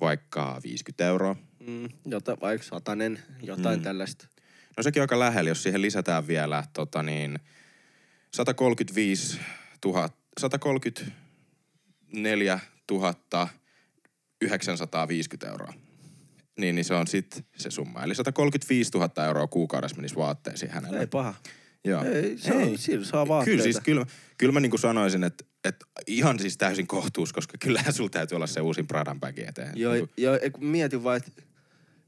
vaikka 50 euroa. Mm, jota, vaikka satanen, jotain Mm. mm. tällaista. No sekin on aika lähellä, jos siihen lisätään vielä tota niin, 135 000, 134 950 euroa. Niin, niin se on sitten se summa. Eli 135 000 euroa kuukaudessa menisi vaatteisiin hänelle. Ei paha. Joo. Ei, se on, sillä saa vaatteita. Kyllä siis, kyllä, kyllä mä niinku sanoisin, että, että ihan siis täysin kohtuus, koska kyllähän sulla täytyy olla se uusin Pradan bagi eteen. Joo, Niinku- joo kun mietin vaan, että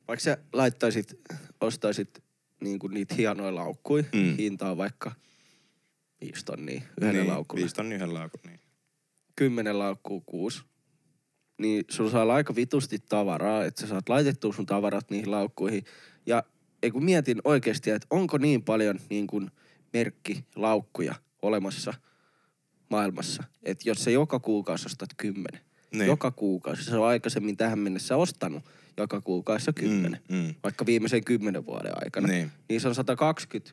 vaikka sä laittaisit, ostaisit niinku niitä hienoja laukkuja, Mm. hinta on vaikka viisi tonnia yhdelle niin, laukulle. Viisi tonnia yhden laukun, niin. Kymmenen laukkuu kuusi, niin sulla saa olla aika vitusti tavaraa, että sä saat laitettua sun tavarat niihin laukkuihin. Ja ei kun mietin oikeasti, että onko niin paljon niin kuin merkkilaukkuja olemassa maailmassa, että jos sä joka kuukausi ostat kymmenen, niin. joka kuukausi, se on aikaisemmin tähän mennessä ostanut joka kuukausi kymmenen, Mm, mm. vaikka viimeisen kymmenen vuoden aikana, Niin. niin se on 120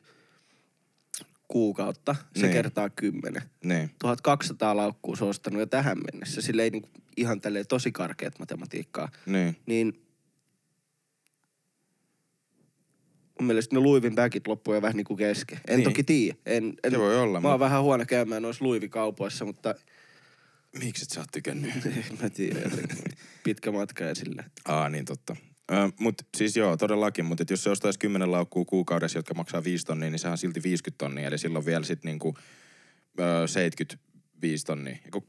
kuukautta, se Niin. kertaa kymmenen. Niin. 1200 laukkuu se on ostanut jo tähän mennessä. Sillä ei niinku ihan tälleen tosi karkeat matematiikkaa. Niin. Niin mun mielestä ne luivin bagit loppuu jo vähän niinku kesken. En Niin. toki tiedä. En, en, Se voi olla, Mä oon mutta- vähän huono käymään noissa luivikaupoissa, mutta Miksi et sä oot tykännyt? en mä tiedä. jotenkin Pitkä matka ja sillä. Aa, niin totta. Ö, mut siis joo, todellakin, mutta jos se ostaisi 10 laukkuu kuukaudessa, jotka maksaa 5 tonnia, niin sehän on silti 50 tonnia, eli silloin vielä sit niinku ö, 75 tonnia eiku,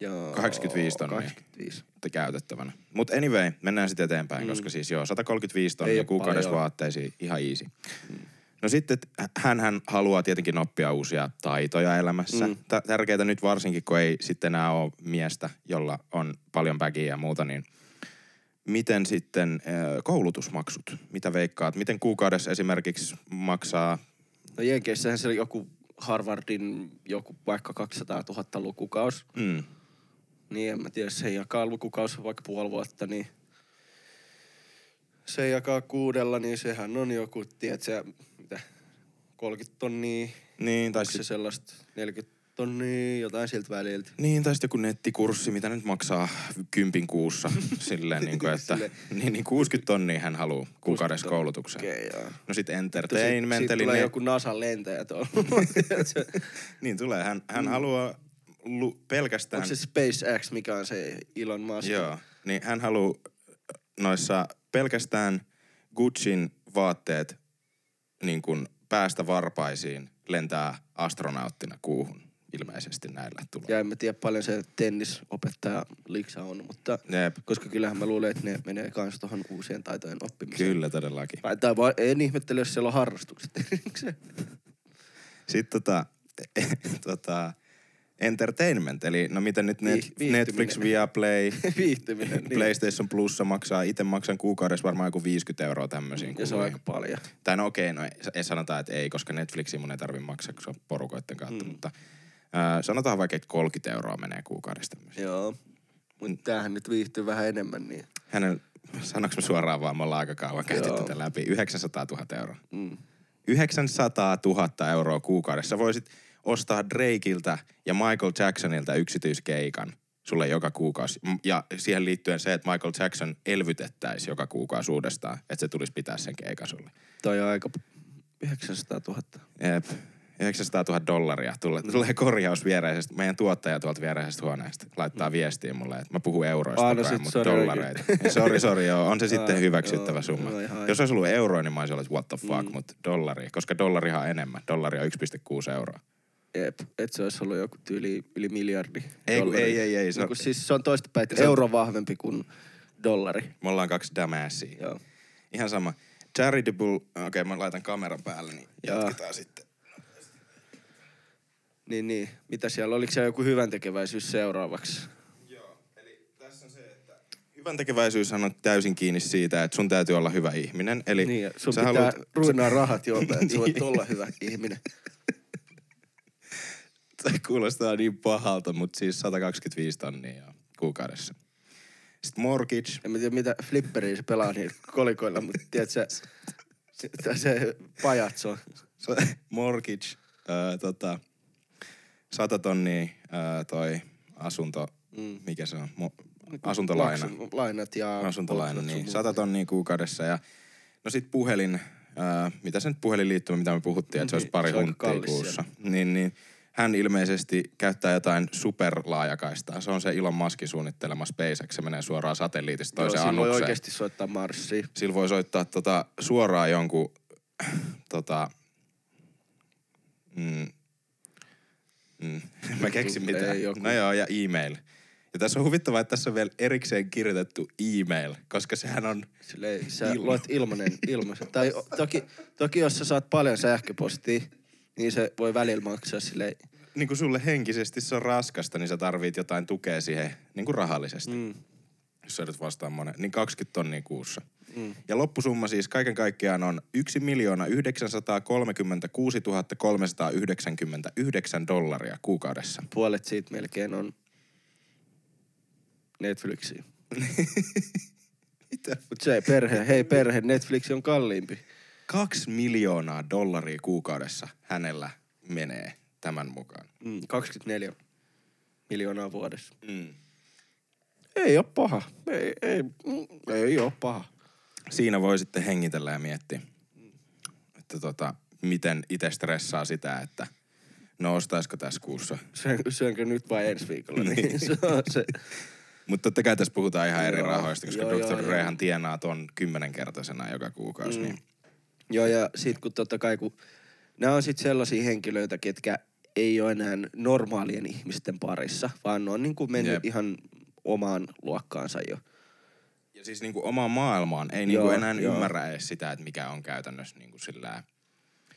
Joo, 85 tonnia. 85. käytettävänä. Mutta anyway, mennään sitten eteenpäin, mm. koska siis joo, 135 Ei tonnia oo kuukaudessa paljon. vaatteisiin, ihan easy. Mm. No sitten hän, hän haluaa tietenkin oppia uusia taitoja elämässä. Mm. Tärkeää nyt varsinkin, kun ei sitten enää ole miestä, jolla on paljon bagia ja muuta, niin miten sitten ö, koulutusmaksut? Mitä veikkaat? Miten kuukaudessa esimerkiksi maksaa? No Jenkeissähän se oli joku Harvardin joku vaikka 200 000 lukukaus. Mm, Niin en mä tiedä, se jakaa lukukaus vaikka puoli vuotta, niin se jakaa kuudella, niin sehän on joku, tiedätkö, mitä, 30 tonnia, niin, tai se sellaista 40 tonnia, jotain siltä väliltä. niin, tai sitten joku nettikurssi, mitä nyt maksaa kympin kuussa. silleen, niin kuin, että niin, niin 60 tonnia hän haluaa kuukaudessa 60 koulutukseen. Okay, joo. No sit Siitä, entertainment, siitä eli tulee ne, joku NASAn lentäjä tuolla. niin tulee. Hän, hän haluaa lu, pelkästään... Onko se SpaceX, mikä on se Elon Musk? Joo, niin hän haluaa noissa pelkästään Gucciin vaatteet niin kuin päästä varpaisiin lentää astronauttina kuuhun ilmeisesti näillä tulee. Ja en mä tiedä paljon se tennisopettaja Liksa on, mutta Jep, koska kyllähän mä luulen, että ne menee kans tuohon uusien taitojen oppimiseen. kyllä todellakin. Tai, tai vaan, en ihmettele, jos siellä on harrastukset. Sitten tota, tota, entertainment, eli no miten nyt net, viihtyminen. Netflix, Viaplay, Viihtyminen. Niin. PlayStation Plussa maksaa, itse maksan kuukaudessa varmaan joku 50 euroa tämmöisiin Ja se on aika paljon. Tai no okei, no ei, ei sanota, että ei, koska Netflixiin mun ei tarvi maksaa, on porukoiden kautta, mm. mutta ää, sanotaan vaikka, että 30 euroa menee tämmöisiin. Joo. Mutta tämähän nyt viihtyy vähän enemmän, niin... Hänen, sanoinko mä suoraan vaan, me ollaan aika kauan käyty Joo. tätä läpi, 900 000 euroa. Mm. 900 000 euroa kuukaudessa. Voisit ostaa Drakeilta ja Michael Jacksonilta yksityiskeikan sulle joka kuukausi. Ja siihen liittyen se, että Michael Jackson elvytettäisiin joka kuukausi uudestaan, että se tulisi pitää sen keikan sulle. Toi on aika 900 000. Jep. 900 000 dollaria. Tulee, tulee korjaus viereisestä. Meidän tuottaja tuolta viereisestä huoneesta laittaa viestiä mulle, että mä puhun euroista Aa, no no sit mutta dollareita. Sori, sori, joo. On se sitten hyväksyttävä joo, summa. joo, ihan Jos olisi ollut euroa, niin mä olisin ollut, what the fuck, Mm. mutta dollari. Koska dollarihan on enemmän. Dollari on 1,6 euroa. Jep, että se olisi ollut joku tyyli yli miljardi Ei, dollaria. ei, ei, ei, se Niin on- siis se on toistapäin, että Se on- euro vahvempi kuin dollari. Me ollaan kaksi damassia. Joo. Ihan sama. Charitable, okei okay, mä laitan kameran päälle, niin jatketaan sitten. Niin, niin. Mitä siellä, oliko siellä joku hyvän tekeväisyys seuraavaksi? Joo, eli tässä on se, että hyvän tekeväisyyshän on täysin kiinni siitä, että sun täytyy olla hyvä ihminen. Eli Niin, sun pitää haluat- ruinaa rahat joltain, että sä voit Niin. olla hyvä ihminen. Se kuulostaa niin pahalta, mutta siis 125 tonnia kuukaudessa. Sitten mortgage, En tiedä, mitä flipperiä se pelaa niillä kolikoilla, mutta tiedätkö, se, se, se pajatso. mortgage, ää, tota, 100 tonnia ää, toi asunto, Mm. mikä se on, Mo- asuntolaina. Maksu- Lainat ja... Asuntolaina, niin. 100 tonnia kuukaudessa ja no sit puhelin, ää, mitä se nyt puhelinliittymä, mitä me puhuttiin, että se olisi Niin, pari se hunttia kuussa. Niin, niin hän ilmeisesti käyttää jotain superlaajakaistaa. Se on se Elon Muskin suunnittelema SpaceX. Se menee suoraan satelliitista Joo, toiseen voi annukseen. oikeasti soittaa Marsiin. Sillä voi soittaa tota, suoraan jonkun tota, mm, mm, mä keksin Ei, mitään. joku. No joo, ja e-mail. Ja tässä on huvittavaa, että tässä on vielä erikseen kirjoitettu e-mail, koska sehän on Silleen, sä Ilma. luet ilmanen ilmaisen. Tai toki, toki jos sä saat paljon sähköpostia, niin se voi välillä maksaa silleen. niin kuin sulle henkisesti se on raskasta, niin sä tarvit jotain tukea siihen niin kuin rahallisesti. Mm, Jos sä yrität vastaan monen, niin 20 tonnia kuussa. Mm. Ja loppusumma siis kaiken kaikkiaan on 1 miljoona 936 399 dollaria kuukaudessa. Puolet siitä melkein on Netflixiä. Mitä? Mut se perhe, hei perhe, Netflix on kalliimpi. Kaksi miljoonaa dollaria kuukaudessa hänellä menee tämän mukaan. Mm, 24 miljoonaa vuodessa. Mm. Ei oo paha. Ei, ei, mm, ei oo paha. Siinä voi sitten hengitellä ja miettiä, että tota, miten itse stressaa sitä, että no ostaisiko tässä kuussa. Syön, syönkö nyt vai ensi viikolla? niin se on se. Mutta totta kai tässä puhutaan ihan eri Joo, rahoista, koska joo, Dr. joo, Drehan tienaa ton kymmenenkertaisena joka kuukausi. Mm. Niin. Joo, ja sit kun totta kai, kun nämä on sit sellaisia henkilöitä, ketkä ei ole enää normaalien ihmisten parissa, vaan ne on niin kuin mennyt Jep. ihan omaan luokkaansa jo. Ja siis niinku omaan maailmaan ei niinku Joo, enää joo. ymmärrä edes sitä, että mikä on käytännössä niinku sillä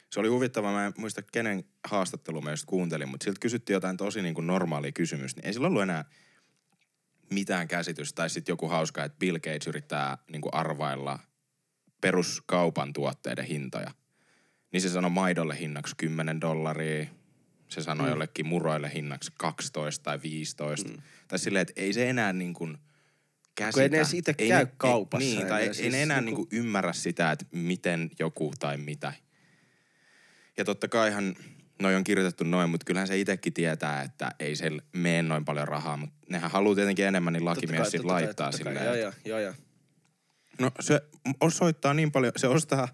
Se oli huvittavaa, mä en muista kenen haastattelu mä just kuuntelin, mutta siltä kysyttiin jotain tosi niinku normaalia kysymystä, niin ei sillä ollut enää mitään käsitystä. Tai sitten joku hauska, että Bill Gates yrittää niinku arvailla peruskaupan tuotteiden hintoja. Niin se sanoi maidolle hinnaksi 10 dollaria, se sanoi mm. jollekin muroille hinnaksi 12 tai 15. Mm. Tai silleen, että ei se enää niin kuin käsitä. ei ne edes itse Ei käy ne- kaupassa Ei, niin, enää, tai ei siis ne enää niinku- niin kuin ymmärrä sitä, että miten joku tai mitä. Ja totta kaihan noi on kirjoitettu noin, mutta kyllähän se itsekin tietää, että ei se mene noin paljon rahaa, mutta nehän haluaa tietenkin enemmän, niin lakimies sitten laittaa silleen. Joo, joo, joo, joo. No se osoittaa niin paljon, se ostaa,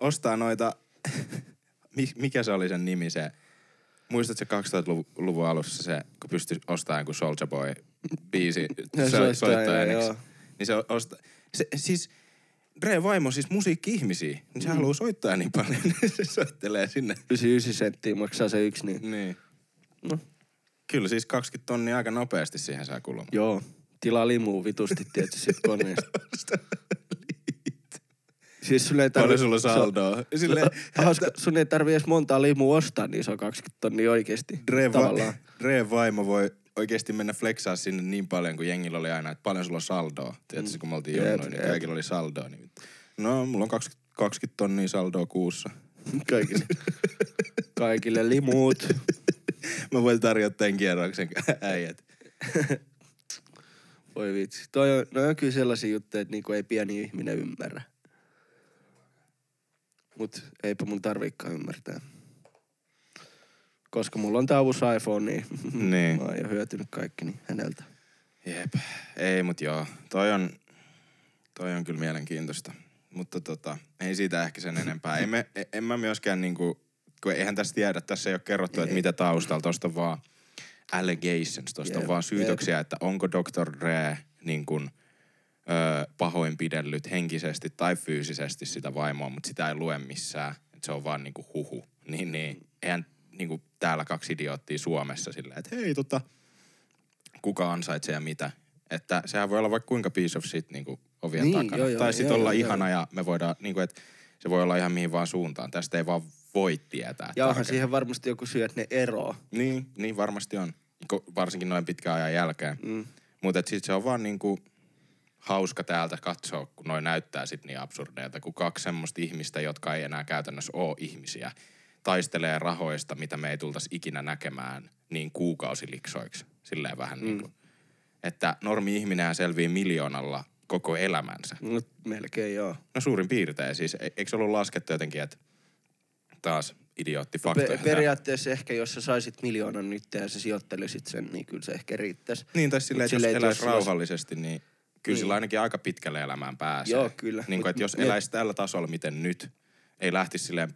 ostaa noita, mi- mikä se oli sen nimi se, muistatko se 2000-luvun alussa se, kun pystyi ostamaan joku Soulja Boy biisi Ja so, joo. Niin se ostaa, se, siis Dre vaimo siis musiikki-ihmisiä, niin Mm. se haluaa soittaa niin paljon, se soittelee sinne. 99 senttiä maksaa se yksi, niin Niin. no, Kyllä siis 20 tonnia aika nopeasti siihen saa kulumaan. joo. Tilaa limuu vitusti tietysti sit koneesta. Siis sun ei tarvi... Paljon sulla saldoa? Silleen, Hauska, sun ei tarvi edes montaa limua ostaa, niin se on 20 tonnia oikeesti. Dre, va- vaimo voi oikeasti mennä flexaa sinne niin paljon, kun jengillä oli aina, että paljon sulla on saldoa. Tiedätkö, kun me oltiin Jep, junnoin, niin kaikilla oli saldoa. Niin... No, mulla on 20, 20 tonnia saldoa kuussa. Kaikille. Kaikille limuut. Mä voin tarjota tämän kierroksen äijät. Voi vitsi. Toi on, no on kyllä sellaisia juttuja, että niinku ei pieni ihminen ymmärrä. Mut eipä mun tarviikaan ymmärtää. Koska mulla on tää uusi iPhone, niin, Niin. mä oon jo hyötynyt kaikki niin häneltä. Jep. Ei, mut joo. Toi on, toi on kyllä mielenkiintoista. Mutta tota, ei siitä ehkä sen enempää. Ei me, en mä myöskään niinku, kun eihän tästä tiedä, tässä ei ole kerrottu, että mitä taustalla. Tosta vaan allegations, tosta Jep, vaan syytöksiä, että onko Dr. Dre niin kuin, pahoinpidellyt henkisesti tai fyysisesti sitä vaimoa, mutta sitä ei lue missään. Et se on vaan niinku huhu. Niin, niin eihän niinku täällä kaksi idioottia Suomessa silleen, että hei tota, kuka ansaitsee ja mitä. Että sehän voi olla vaikka kuinka piece of shit niinku ovien Niin, takana. joo, joo, tai sitten joo, olla joo, ihana ja me voidaan, niinku, että se voi olla ihan mihin vaan suuntaan. Tästä ei vaan voi tietää. Ja onhan siihen varmasti joku syy, että ne eroo. Niin, niin varmasti on. Varsinkin noin pitkän ajan jälkeen. Mm. Mutta sitten se on vaan niinku hauska täältä katsoa, kun noi näyttää sit niin absurdeilta, kun kaksi semmoista ihmistä, jotka ei enää käytännössä ole ihmisiä, taistelee rahoista, mitä me ei tultaisi ikinä näkemään niin kuukausiliksoiksi. Silleen vähän mm. niin kuin, että normi-ihminen selviää miljoonalla koko elämänsä. No, melkein joo. No suurin piirtein siis. E- Eikö se ollut laskettu jotenkin, että taas idiootti faktoja? Pe- periaatteessa ehkä, jos sä saisit miljoonan nyt ja sä sijoittelisit sen, niin kyllä se ehkä riittäisi. Niin, tai silleen, Mut että jos silleen, että eläisi jos- jos- rauhallisesti, niin kyllä Niin. sillä ainakin aika pitkälle elämään pääsee. Joo, kyllä. Niin kuin, että jos ne- eläisi tällä tasolla, miten nyt, ei lähtisi silleen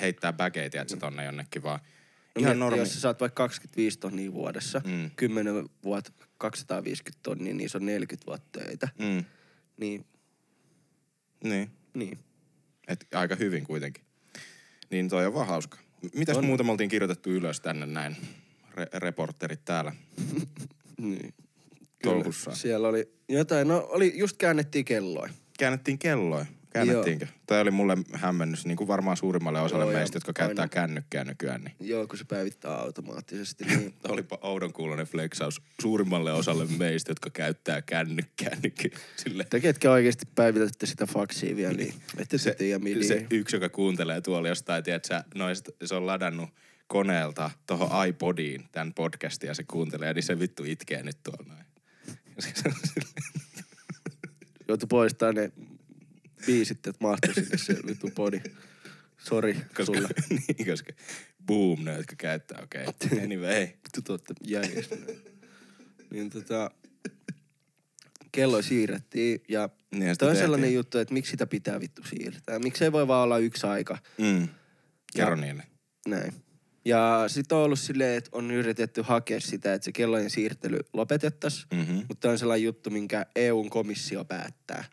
heittää bägeitä, että se tonne jonnekin, vaan No ihan normi. Jos sä saat vaikka 25 tonnia vuodessa, Mm. mm. 10 vuotta 250 tonnia, niin se on 40 vuotta töitä. Mm, Niin, niin, niin. et aika hyvin kuitenkin. Niin toi on vaan hauska. Mitäs On. muuta me oltiin kirjoitettu ylös tänne näin, Re- reporterit täällä niin. Touhussa? Siellä oli jotain, no oli, just käännettiin kelloa. Käännettiin kelloa. Käännettiinkö? Toi oli mulle hämmennys, niin kuin varmaan suurimmalle osalle Joo, meistä, jotka käyttää aina- kännykkää nykyään. Niin Joo, kun se päivittää automaattisesti. Niin. Olipa oudon kuulonen flexaus suurimmalle osalle meistä, jotka käyttää kännykkää. Niin ky- sille, Te ketkä oikeasti päivitätte sitä faksia vielä, niin ette se, tiedä mihin. se yksi, joka kuuntelee tuolla jostain, tiedät sä, noista, se on ladannut koneelta tuohon iPodiin tämän podcastin ja se kuuntelee, niin se vittu itkee nyt tuolla noin. Joutui poistaa ne biisit, että mahtui sinne se vittu podi. Sori sulle. niin, koska boom, ne, jotka käyttää, okei. Okay. Anyway. Vittu te ootte jäljessä. niin tota, kello siirrettiin ja Niin, toi on tehtiin. sellainen juttu, että miksi sitä pitää vittu siirtää. Miksi ei voi vaan olla yksi aika. Mm. Kerro niille. Näin. Ja sitten on ollut silleen, että on yritetty hakea sitä, että se kellojen siirtely lopetettaisiin. Mhm. Mutta on sellainen juttu, minkä EUn komissio päättää.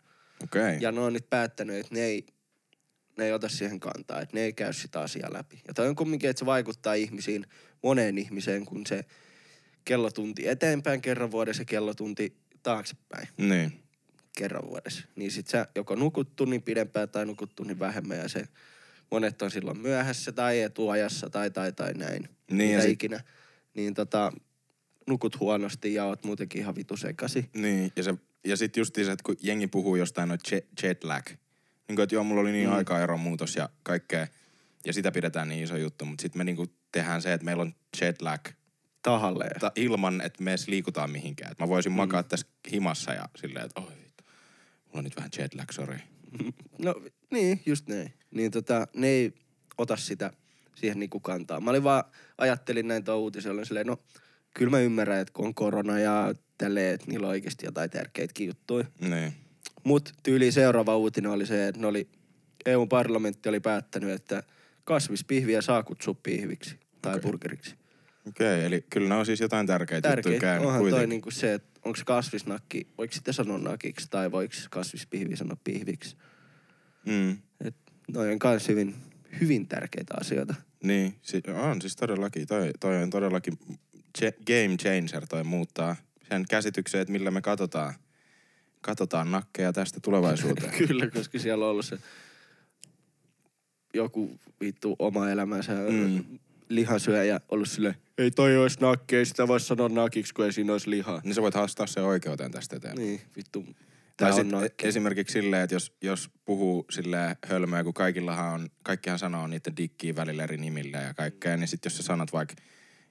Okay. Ja ne on nyt päättänyt, että ne ei, ne ei ota siihen kantaa, että ne ei käy sitä asiaa läpi. Ja toi on kumminkin, että se vaikuttaa ihmisiin, moneen ihmiseen, kun se kellotunti eteenpäin kerran vuodessa ja kellotunti taaksepäin Niin. kerran vuodessa. Niin sit sä joko nukut tunnin pidempään tai nukut tunnin vähemmän ja se monet on silloin myöhässä tai etuajassa tai tai tai näin. Niin, ja Mitä sit- ikinä. Niin tota, nukut huonosti ja oot muutenkin ihan vitu sekasi. Niin, ja, se, ja sit just se, että kun jengi puhuu jostain noin jet, jet lag. Niin kuin, että joo, mulla oli niin mm. aikaeron muutos ja kaikkea. Ja sitä pidetään niin iso juttu, mutta sitten me niinku tehdään se, että meillä on jet lag Tahalleen. ta, ilman, että me edes liikutaan mihinkään. Et mä voisin mm. makaa tässä himassa ja silleen, että oi vittu, mulla on nyt vähän jet lag, sorry. No niin, just näin. Niin tota, ne ei ota sitä siihen niinku kantaa. Mä olin vaan, ajattelin näin tuon uutisen, olin silleen, no kyllä mä ymmärrän, että kun on korona ja tälleen, että niillä on oikeasti jotain tärkeitäkin juttuja. Niin. Mut tyyli seuraava uutinen oli se, että ne oli, EU-parlamentti oli päättänyt, että kasvispihviä saa kutsua pihviksi tai okay. burgeriksi. Okei, okay, eli kyllä ne on siis jotain tärkeitä juttuja Tärkeä käynyt onhan toi kuitenkin. niinku se, että onko se kasvisnakki, voiko sitä sanoa nakiksi tai voiko kasvispihvi sanoa pihviksi. Mm. Et noi on kans hyvin, hyvin tärkeitä asioita. Niin, si- on siis todellakin. Toi, toi on todellakin game changer. Toi muuttaa sen käsityksen, että millä me katsotaan, katsotaan nakkeja tästä tulevaisuuteen. Kyllä, koska siellä on ollut se joku vittu oma elämänsä Mm. lihansyöjä ollut sille ei toi olisi nakki, ei sitä voi sanoa nakiksi, kun ei siinä olisi lihaa. niin sä voit haastaa se oikeuteen tästä eteenpäin. Niin, vittu. Tai Tää on sit nakki. esimerkiksi silleen, että jos, jos puhuu silleen hölmöä, kun kaikillahan on, kaikkihan sanoo niiden dikkiä välillä eri nimillä ja kaikkea, niin sitten jos sä sanot vaikka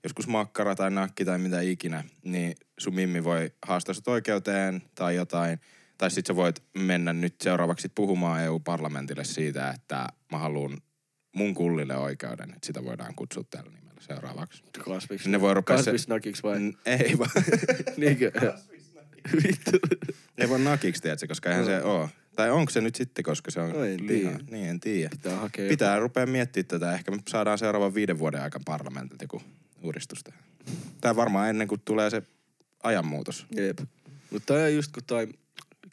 joskus makkara tai nakki tai mitä ikinä, niin sun mimmi voi haastaa sut oikeuteen tai jotain. Tai sit sä voit mennä nyt seuraavaksi puhumaan EU-parlamentille siitä, että mä haluan mun kullille oikeuden, että sitä voidaan kutsua tällä nimellä seuraavaksi. Kasviksi. Ne voi rupea se- Kasvisnakiksi vai? N- ei vaan, Niinkö? Vittu. ei vaan nakiksi, tiedätkö, koska eihän se oo. Tai onko se nyt sitten, koska se on No en liha? tiedä. Niin, en tiedä. Pitää hakea Pitää rupea miettimään tätä. Ehkä me saadaan seuraavan viiden vuoden aikana parlamentilta joku uudistus tähän. Tai varmaan ennen kuin tulee se ajanmuutos. Jep. Mutta toi on just kun toi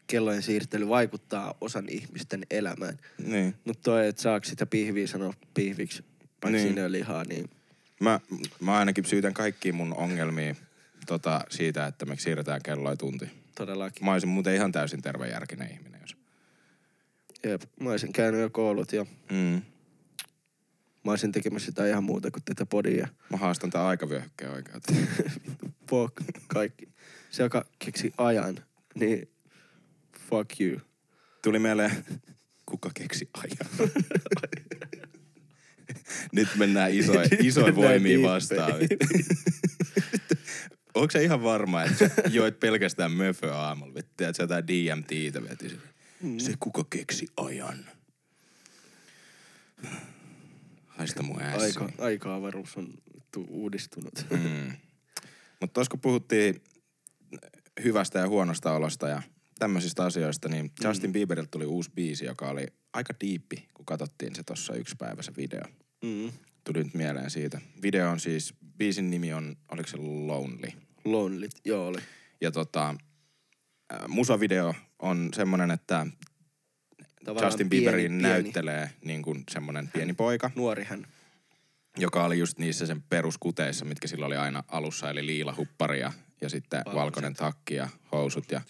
kellojen siirtely vaikuttaa osan ihmisten elämään. Niin. Mutta toi, että saako sitä pihviä sanoa pihviksi, vaikka Niin. siinä on lihaa, niin Mä, mä ainakin syytän kaikkiin mun ongelmia tota, siitä, että me siirretään kelloa tunti. Todellakin. Mä olisin muuten ihan täysin tervejärkinen ihminen, jos... Jep, mä olisin käynyt jo koulut ja Mm. mä olisin tekemässä sitä ihan muuta kuin tätä podia. Mä haastan tää aikavyöhykkeen oikeuteen. Fuck kaikki. Se, joka keksi ajan, niin fuck you. Tuli mieleen, kuka keksi ajan? Nyt mennään iso, isoin mennään voimiin vastaan. Onko se ihan varma, että sä joit pelkästään möfö aamulla? Vittu, että sä jotain DMTtä veti sille. Se kuka keksi ajan. Haista mun ässi. Aika, aika-avaruus on uudistunut. Mm. Mutta tuossa kun puhuttiin hyvästä ja huonosta olosta ja tämmöisistä asioista, niin Justin Bieberiltä tuli uusi biisi, joka oli aika diippi, kun katsottiin se tuossa yksi päivä se video. Mm. Tuli nyt mieleen siitä. Video on siis, biisin nimi on, oliko se Lonely? Lonely, joo oli. Ja tota, musavideo on semmonen, että Tavallaan Justin Bieberin pieni. näyttelee niin kuin semmonen pieni poika, Nuori hän. joka oli just niissä sen peruskuteissa, mitkä sillä oli aina alussa, eli liila huppari ja, ja sitten Valkoiset. valkoinen takki ja housut. Ja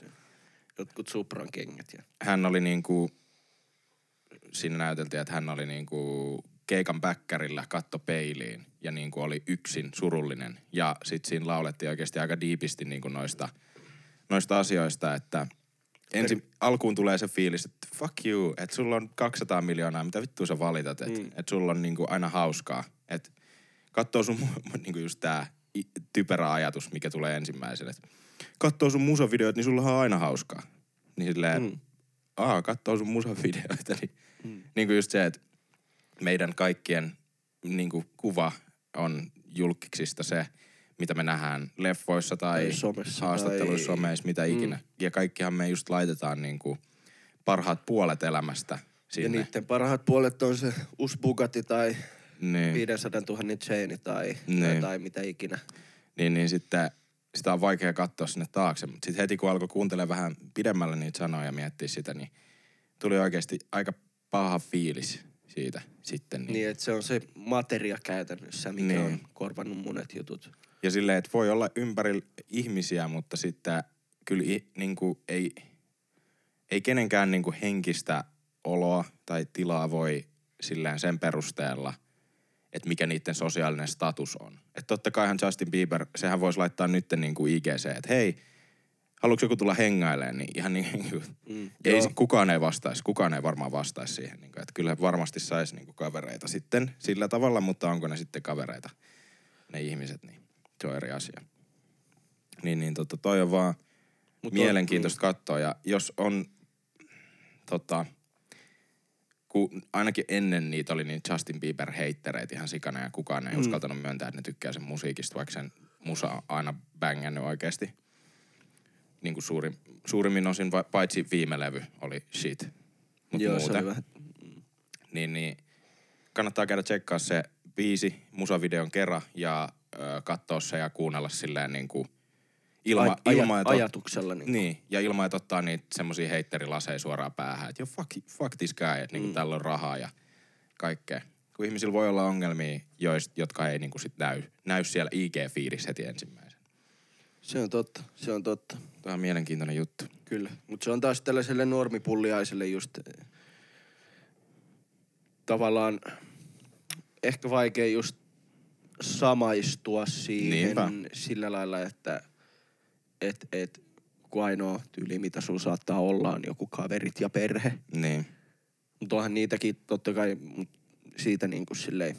Jotkut Supran kengät. Ja... hän oli niinku, siinä näyteltiin, että hän oli niinku keikan bäkkärillä katto peiliin ja niinku oli yksin surullinen. Ja sit siinä laulettiin oikeasti aika diipisti niinku noista, noista asioista, että ensin alkuun tulee se fiilis, että fuck you, että sulla on 200 miljoonaa, mitä vittua sä valitat, että mm. et sulla on niinku aina hauskaa. Että katsoo sun, mu- niinku just tää typerä ajatus, mikä tulee ensimmäisenä, että katsoo sun musavideoita, niin sulla on aina hauskaa. Niin silleen. Mm. aa, katsoo sun musavideoita, niin, mm. niin kuin just se, että meidän kaikkien niin kuin kuva on julkiksista se, mitä me nähdään leffoissa tai, somessa haastatteluissa, tai- someissa, mitä ikinä. Mm. Ja kaikkihan me just laitetaan niin kuin parhaat puolet elämästä sinne. Ja niiden parhaat puolet on se uusi Bugatti tai niin. 500 000 chaini tai, Niin. tai, tai mitä ikinä. niin, niin sitten sitä on vaikea katsoa sinne taakse. Mutta sitten heti kun alkoi kuuntelemaan vähän pidemmälle niitä sanoja ja miettiä sitä, niin tuli oikeasti aika paha fiilis siitä sitten. Niin. Niin, että se on se materia käytännössä, mikä Niin. on korvannut monet jutut. Ja silleen, että voi olla ympärillä ihmisiä, mutta sitten kyllä niin kuin ei, ei kenenkään niin kuin henkistä oloa tai tilaa voi silleen sen perusteella, että mikä niiden sosiaalinen status on. Että totta kaihan Justin Bieber, sehän voisi laittaa nyt niin kuin IGC, että hei, haluatko joku tulla hengailemaan, niin ihan niin kuin, Mm, ei, joo. kukaan ei vastaisi, kukaan ei varmaan vastaisi siihen. Niin kuin, että kyllä varmasti saisi niin kuin kavereita sitten sillä tavalla, mutta onko ne sitten kavereita, ne ihmiset, niin se on eri asia. Niin, niin tota, toi on vaan Mut mielenkiintoista katsoa. Ja jos on, tota, kun ainakin ennen niitä oli niin Justin Bieber heittereitä ihan sikana ja kukaan ei mm. uskaltanut myöntää, että ne tykkää sen musiikista, vaikka sen musa on aina bängännyt oikeasti. Niin kuin suuri, suurimmin osin, va- paitsi viime levy oli shit. Mutta Joo, se muuten oli vähän... niin, niin kannattaa käydä tsekkaa se biisi musavideon kerran ja ö, katsoa se ja kuunnella silleen niin kuin ilma, Aj- aja- ilma, että, ajatuksella niin. niin, ja ilman, että ottaa niitä semmosia heitterilaseja suoraan päähän, että jo fuck, fuck this guy, että niinku Mm. tällä on rahaa ja kaikkea. Kun ihmisillä voi olla ongelmia, joist, jotka ei niinku sit näy, näy siellä IG-fiirissä heti ensimmäisen. Se on totta, se on totta. Tämä on mielenkiintoinen juttu. Kyllä. Mutta se on taas tällaiselle normipulliaiselle just eh, tavallaan ehkä vaikea just samaistua siihen Niinpä. sillä lailla, että et, et, kun ainoa tyyli, mitä sulla saattaa olla, on joku kaverit ja perhe. Niin. Mutta onhan niitäkin totta kai mut siitä niin kuin silleen,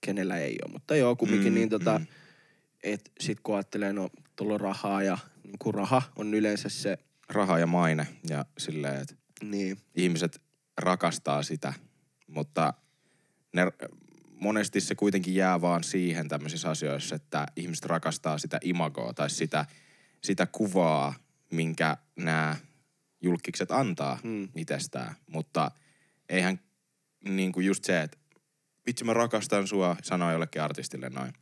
kenellä ei ole. Mutta joo, kumminkin Mm, niin tota, mm. mm. että sit kun ajattelee, no tuolla on rahaa ja niin kuin raha on yleensä se, Raha ja maine ja silleen, että niin, ihmiset rakastaa sitä, mutta ne, monesti se kuitenkin jää vaan siihen tämmöisissä asioissa, että ihmiset rakastaa sitä imagoa tai sitä, sitä kuvaa, minkä nämä julkikset antaa mm. Mm. itsestään. Mutta eihän niin kuin just se, että vitsi mä rakastan sua, sanoo jollekin artistille noin.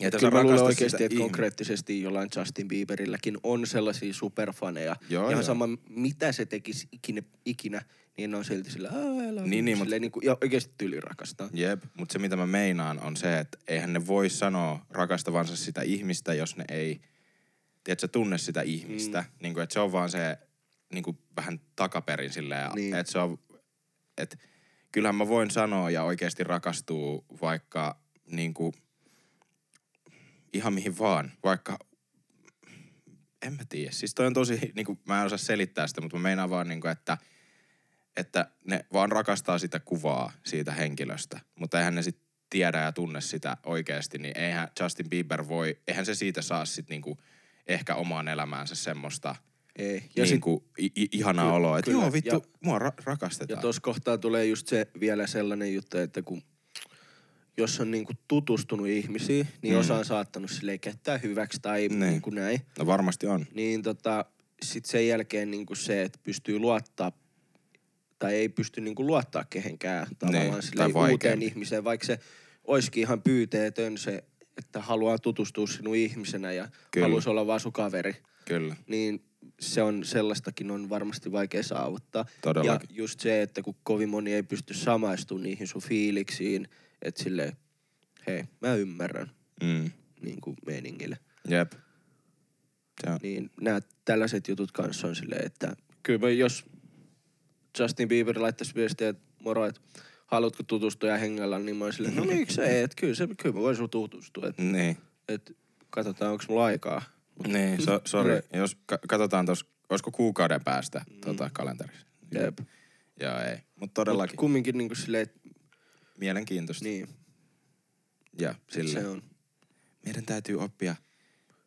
Ja että Kyllä mä luulen oikeasti, että konkreettisesti jollain Justin Bieberilläkin on sellaisia superfaneja. Joo, Ihan joo. sama, mitä se tekisi ikinä, ikinä niin ne on silti sillä, "Aa, I love Niin, you", niin, silleen niin kuin, ja oikeasti tyyli rakastaa. Jep, mutta se mitä mä meinaan on se, että eihän ne voi sanoa rakastavansa sitä ihmistä, jos ne ei, tiedätkö, tunne sitä ihmistä. Mm. Niin kuin, että se on vaan se niin kuin vähän takaperin silleen, Niin. että se on, että kyllähän mä voin sanoa ja oikeasti rakastuu vaikka niin kuin, ihan mihin vaan, vaikka en mä tiedä. Siis toi on tosi, niin kuin, mä en osaa selittää sitä, mutta mä meinaan vaan, niin kuin, että, että ne vaan rakastaa sitä kuvaa siitä henkilöstä, mutta eihän ne sit tiedä ja tunne sitä oikeasti, niin eihän Justin Bieber voi, eihän se siitä saa sit niinku ehkä omaan elämäänsä semmoista Ei. ja Ja, sit, niinku i- ihanaa Ky- oloa, että joo vittu, Ja- mua ra- ja rakastetaan. tuossa kohtaa tulee just se vielä sellainen juttu, että kun jos on niinku tutustunut ihmisiin, niin Mm. osa on saattanut silleen käyttää hyväksi tai Niin. niin. kuin näin. No varmasti on. Niin tota, sit sen jälkeen niinku se, että pystyy luottaa tai ei pysty niinku luottaa kehenkään tavallaan Niin, silleen uuteen ihmiseen, vaikka se olisikin ihan pyyteetön se, että haluaa tutustua sinun ihmisenä ja Kyllä. haluaisi olla vaan sun kaveri, Kyllä. niin se on sellaistakin on varmasti vaikea saavuttaa. Ja Todellakin. just se, että kun kovin moni ei pysty samaistumaan niihin sun fiiliksiin, että silleen, hei, mä ymmärrän Mm. niin kuin meningille. Jep. On. Niin nämä tällaiset jutut kanssa on silleen, että kyllä mä, jos Justin Bieber laittaisi viestiä, että moro, että haluatko tutustua ja hengellä, niin mä oon silleen, no miksei, että kyllä, se, kyllä mä voin sun tutustua, että, Niin. että katsotaan, onko mulla aikaa. Niin, so, sorry. Niin. Jos ka- katsotaan tos, olisiko kuukauden päästä mm. tota, kalenterissa. Jep. Joo, ei. Mutta Mut todellakin kumminkin niin kuin silleen, että mielenkiintoista. niin, Ja sille. se on. meidän täytyy oppia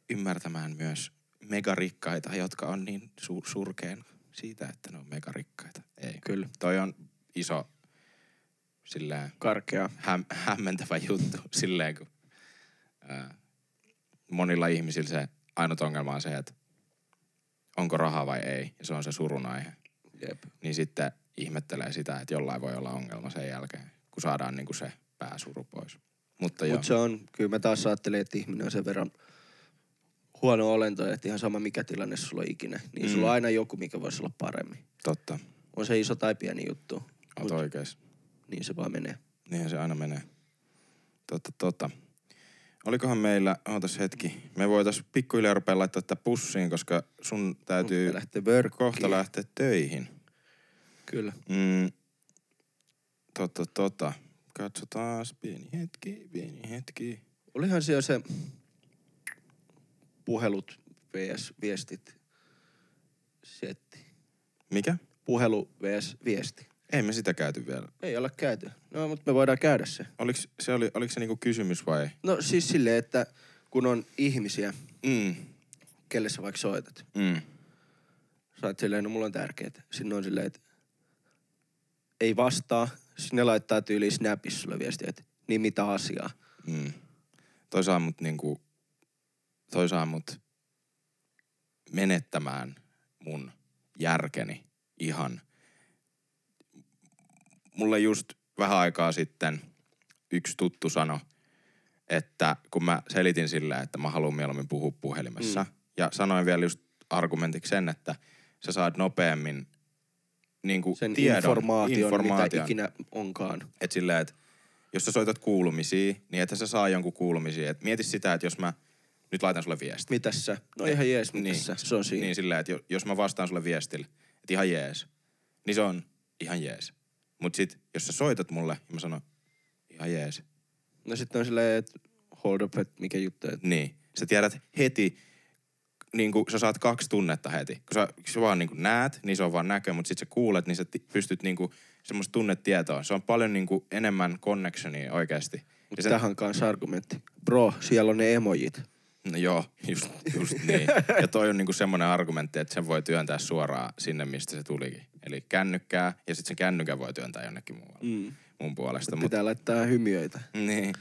ymmärtämään myös megarikkaita, jotka on niin su- surkeen siitä, että ne on megarikkaita. Ei. Kyllä. Toi on iso silleen Karkea. häm- hämmentävä juttu silleen, kun ää, monilla ihmisillä se ainut ongelma on se, että onko rahaa vai ei, ja se on se surun aihe. Jep. Niin sitten ihmettelee sitä, että jollain voi olla ongelma sen jälkeen, kun saadaan niinku se pääsuru pois. Mutta Mutta se on, kyllä mä taas ajattelen, että ihminen on sen verran huono olento, että ihan sama mikä tilanne sulla on ikinä, niin Mm. sulla on aina joku, mikä voisi olla paremmin. totta. On se iso tai pieni juttu, Oot Mut- oikees. niin se vaan menee. Niinhän se aina menee. Totta, totta. Olikohan meillä, ootas hetki, me voitais pikkuhiljaa rupea laittaa tätä pussiin, koska sun täytyy vörkkiin. kohta lähteä töihin. Kyllä. Mm, totta, totta. Katsotaan pieni hetki, pieni hetki. Olihan jo se puhelut vs. viestit setti. Mikä? Puhelu vs. viesti. Ei me sitä käyty vielä. Ei olla käyty. No, mutta me voidaan käydä se. Oliks, se oli, oliko se niinku kysymys vai? No siis silleen, että kun on ihmisiä, Mm, kelle sä vaikka soitat. mm. Sä oot silleen, no mulla on tärkeet. Sinne on silleen, että ei vastaa. Sinne laittaa tyyliin Snapissa sulle viestiä, että niin mitä asiaa. Mm. Toi saa mut niinku, toi saa mut menettämään mun järkeni ihan. Mulle just vähän aikaa sitten yksi tuttu sano, että kun mä selitin sillä, että mä haluan mieluummin puhua puhelimessa, mm. ja sanoin vielä just argumentiksi sen, että sä saat nopeammin niinku Sen tiedon, informaation, informaation, mitä ikinä onkaan. että silleen, että jos sä soitat kuulumisia, niin että sä saa jonkun kuulumisia. Et mieti sitä, että jos mä nyt laitan sulle viesti. Mitäs sä? No ihan jees, mitäs Niin. sä? Se on siinä. Niin silleen, että jo- jos mä vastaan sulle viestille, että ihan jees, niin se on ihan jees. Mut sit, jos sä soitat mulle, ja mä sanon, ihan jees. No sitten on silleen, että hold up, että mikä juttu. Että Niin. Sä tiedät heti, niin kuin sä saat kaksi tunnetta heti. Kun sä, kun sä vaan niin kuin näet, niin se on vaan näkö, mutta sit sä kuulet, niin sä pystyt niin kuin semmoista tunnetietoa. Se on paljon niin kuin enemmän connectionia oikeasti. Mutta sen- tähän kanssa argumentti. Bro, siellä on ne emojit. No joo, just, just niin. Ja toi on niinku semmoinen argumentti, että sen voi työntää suoraan sinne, mistä se tulikin. Eli kännykkää, ja sitten sen kännykän voi työntää jonnekin muualle Mm. mun puolesta. Mut Mut, pitää laittaa hymiöitä niin.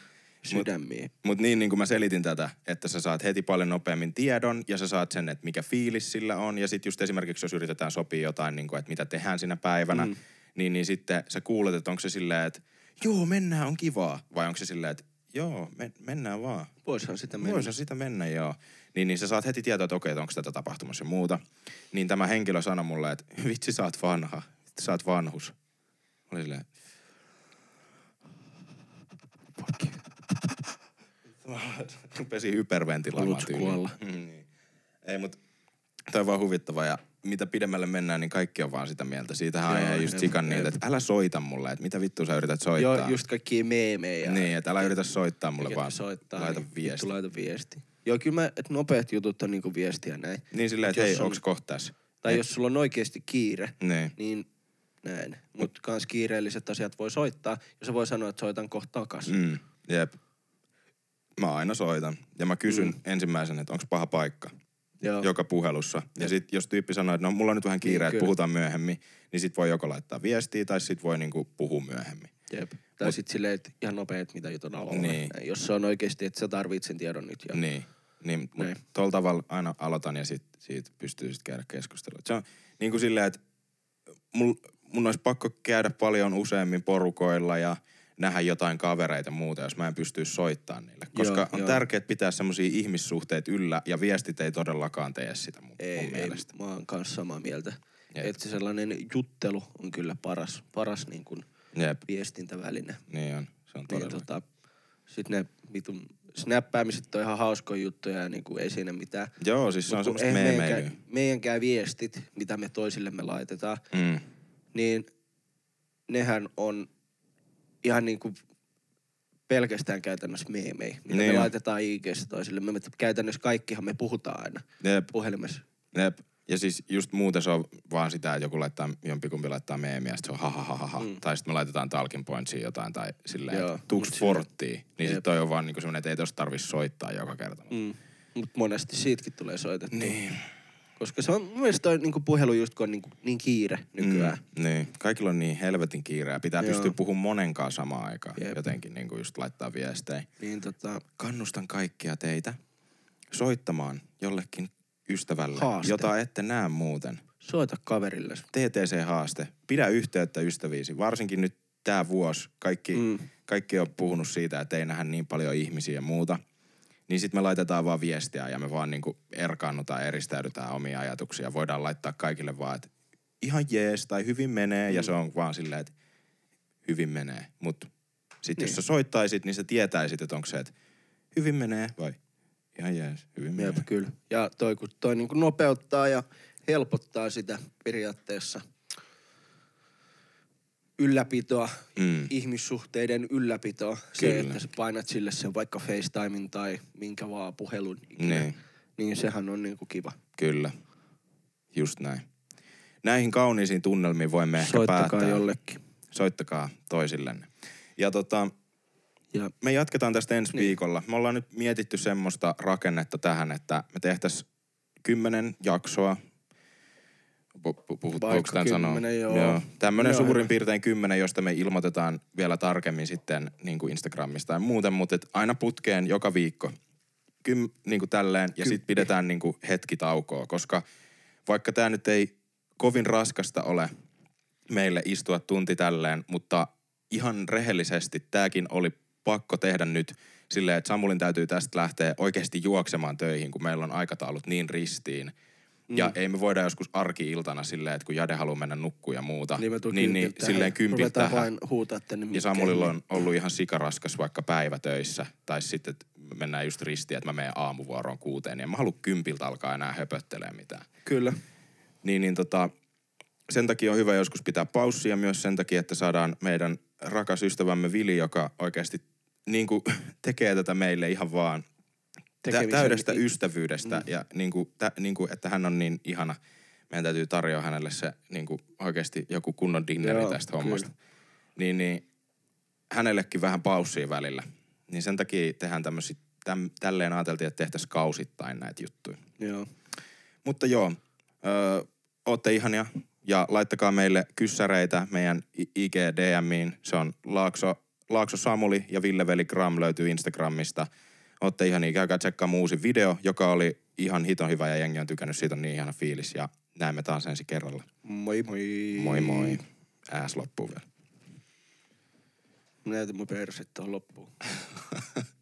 Sydämiin. Mut niin, niin kuin mä selitin tätä, että sä saat heti paljon nopeammin tiedon ja sä saat sen, että mikä fiilis sillä on. Ja sitten just esimerkiksi, jos yritetään sopia jotain, niin kuin, että mitä tehdään siinä päivänä, Mm. niin, niin sitten sä kuulet, että onko se silleen, että joo, mennään, on kivaa. Vai onko se silleen, että joo, men, mennään vaan. Voisihan sitä mennä. Voisihan sitä mennä, joo. Niin, niin sä saat heti tietoa, että okei, että onko tätä tapahtumassa ja muuta. Niin tämä henkilö sanoi mulle, että vitsi, sä oot vanha. Sä oot vanhus. Mä olin silleen, fuck you. Rupesin hyperventiloimaan kuolla? Mm, niin. Ei, mutta toi on vaan huvittava ja mitä pidemmälle mennään, niin kaikki on vaan sitä mieltä. Siitähän on ihan just sikan jep. niiltä, että älä soita mulle, että mitä vittua sä yrität soittaa. Joo, just kaikki meemejä. Niin, että älä yritä soittaa mulle vaan. soittaa, laita niin viesti. Laita viesti. Joo, kyllä mä, että nopeat jutut on niinku viestiä näin. Niin silleen, että hei, on- onks kohta tässä? Tai Et- jos sulla on oikeasti kiire, Niin. niin näin. Mutta kans kiireelliset asiat voi soittaa, ja se voi sanoa, että soitan kohta takas. Mm, jep. Mä aina soitan. Ja mä kysyn Mm. mm. ensimmäisen, että onko paha paikka Joo. joka puhelussa. Ja sit jos tyyppi sanoo, että no mulla on nyt vähän kiire, Niin, että puhutaan myöhemmin, niin sit voi joko laittaa viestiä tai sit voi niinku puhua myöhemmin. Jep. Tai Mut- sitten silleen, että ihan nopeet, mitä jutun alalla. Niin. Näin, Jos se on oikeasti, että sä tarvit sen tiedon nyt. Ja... Niin. Niin, mutta tuolla tavalla aina aloitan ja sit siitä pystyy sit käydä keskustelua. Se on niin kuin silleen, että mul, mun olisi pakko käydä paljon useammin porukoilla ja nähdä jotain kavereita muuta, jos mä en pystyisi soittamaan niille. Koska Joo, on tärkeää pitää semmoisia ihmissuhteet yllä ja viestit ei todellakaan tee sitä mun, Ei, mun ei, mielestä. mä oon kanssa samaa mieltä. Jep. Että se sellainen juttelu on kyllä paras, paras niin kuin Jep, viestintäväline. niin on. Se on Niin, todella. tota, sitten ne vitun snappaamiset on ihan hauskoja juttuja ja niin kuin ei siinä mitään. Joo, siis se on Mut semmoista meemeilyä. meidänkään, meidänkään viestit, mitä me toisillemme laitetaan, Mm. niin nehän on ihan niin kuin pelkästään käytännössä meemejä, mitä Niin me on. laitetaan IGssä toisille. Me käytännössä kaikkihan me puhutaan aina Jep, puhelimessa. jep. Ja siis just muuten se on vaan sitä, että joku laittaa, jompikumpi laittaa meemiä, sit se on ha ha ha ha, ha. Mm. Tai sitten me laitetaan talking pointsiin jotain tai silleen, Joo, silleen- forttiin. Niin sit Jep. toi on vaan niinku semmonen, että ei tosta tarvis soittaa joka kerta. Mm. Mutta monesti siitäkin tulee soitettua. Niin. Koska se on mun mielestä toi niinku puhelu just kun on niinku niin kiire nykyään. Mm, niin. Kaikilla on niin helvetin kiireä. Pitää Joo. pystyä puhumaan monenkaan samaan aikaan. Jep. Jotenkin niinku just laittaa viestejä. Niin tota, Kannustan kaikkia teitä soittamaan jollekin ystävälle, Haaste. jota ette näe muuten. soita kaverille. TTC-haaste. Pidä yhteyttä ystäviisi. Varsinkin nyt tämä vuosi. Kaikki, mm. Mm. kaikki on puhunut siitä, että ei nähdä niin paljon ihmisiä ja muuta. Niin sitten me laitetaan vaan viestiä ja me vaan niinku erkaannutaan, eristäydytään omia ajatuksia. Voidaan laittaa kaikille vaan, että ihan jees tai hyvin menee. Mm. Ja se on vaan silleen, että hyvin menee. Mutta sitten niin. jos sä soittaisit, niin sä tietäisit, että onko se, että hyvin menee vai ihan jees, hyvin menee. Jep, kyllä. Ja toi, kun toi niinku nopeuttaa ja helpottaa sitä periaatteessa ylläpitoa, Mm. ihmissuhteiden ylläpitoa. Se, Kyllä. että sä painat sille sen vaikka FaceTimein tai minkä vaan puhelun ikinä. Niin. Niin sehän on niinku kiva. Kyllä. Just näin. Näihin kauniisiin tunnelmiin voimme ehkä Soittakaa päättää. jollekin. Soittakaa toisillenne. Ja tota, Ja me jatketaan tästä ensi Niin. niin. viikolla. Me ollaan nyt mietitty semmoista rakennetta tähän, että me tehtäisiin kymmenen jaksoa. Pu- pu- puhut- Vaikka voiko tämän sanoa? kymmenen, joo. Tämmöinen Joo, suurin hyvä. piirtein kymmenen, josta me ilmoitetaan vielä tarkemmin sitten niin kuin Instagramista ja muuten, mutta et aina putkeen joka viikko. Kym, niin kuin tälleen, ja sitten pidetään niin kuin hetki taukoa, koska vaikka tämä nyt ei kovin raskasta ole meille istua tunti tälleen, mutta ihan rehellisesti tämäkin oli pakko tehdä nyt silleen, että Samulin täytyy tästä lähteä oikeasti juoksemaan töihin, kun meillä on aikataulut niin ristiin. Ja Mm. ei me voida joskus arki-iltana silleen, että kun Jade haluaa mennä nukkuun ja muuta, niin, niin, niin silleen kympiltä tähän. vain huutaa tänne Ja. Samulilla on ollut ihan sikaraskas vaikka päivätöissä. Tai sitten että mennään just ristiin, että mä menen aamuvuoroon kuuteen. Ja mä halua kympiltä alkaa enää höpöttelee mitään. Kyllä. Niin, niin tota, sen takia on hyvä joskus pitää paussia myös sen takia, että saadaan meidän rakas ystävämme Vili, joka oikeasti niin kuin, tekee tätä meille ihan vaan Tekemisen- täydestä ystävyydestä. Mm. Ja niin kuin, tä, niin kuin, että hän on niin ihana. Meidän täytyy tarjoa hänelle se niin kuin, oikeasti joku kunnon dinneri Joo, tästä kyllä. hommasta. Niin, niin hänellekin vähän paussia välillä. Niin sen takia tehdään tämmöisiä, täm, tälleen ajateltiin, että tehtäisiin kausittain näitä juttuja. Joo. Mutta joo, öö, ootte ihania ja laittakaa meille kyssäreitä meidän I- IG DMiin. Se on Laakso, Laakso Samuli ja Ville Veli Gram löytyy Instagramista. Ootte ihania, käykää tsekkaa uusi video, joka oli ihan hiton hyvä ja jengi on tykännyt, siitä on niin ihana fiilis ja näemme taas ensi kerralla. Moi moi. Moi moi. Ääs loppuu vielä. Mä näytän mun perset tuohon loppuun.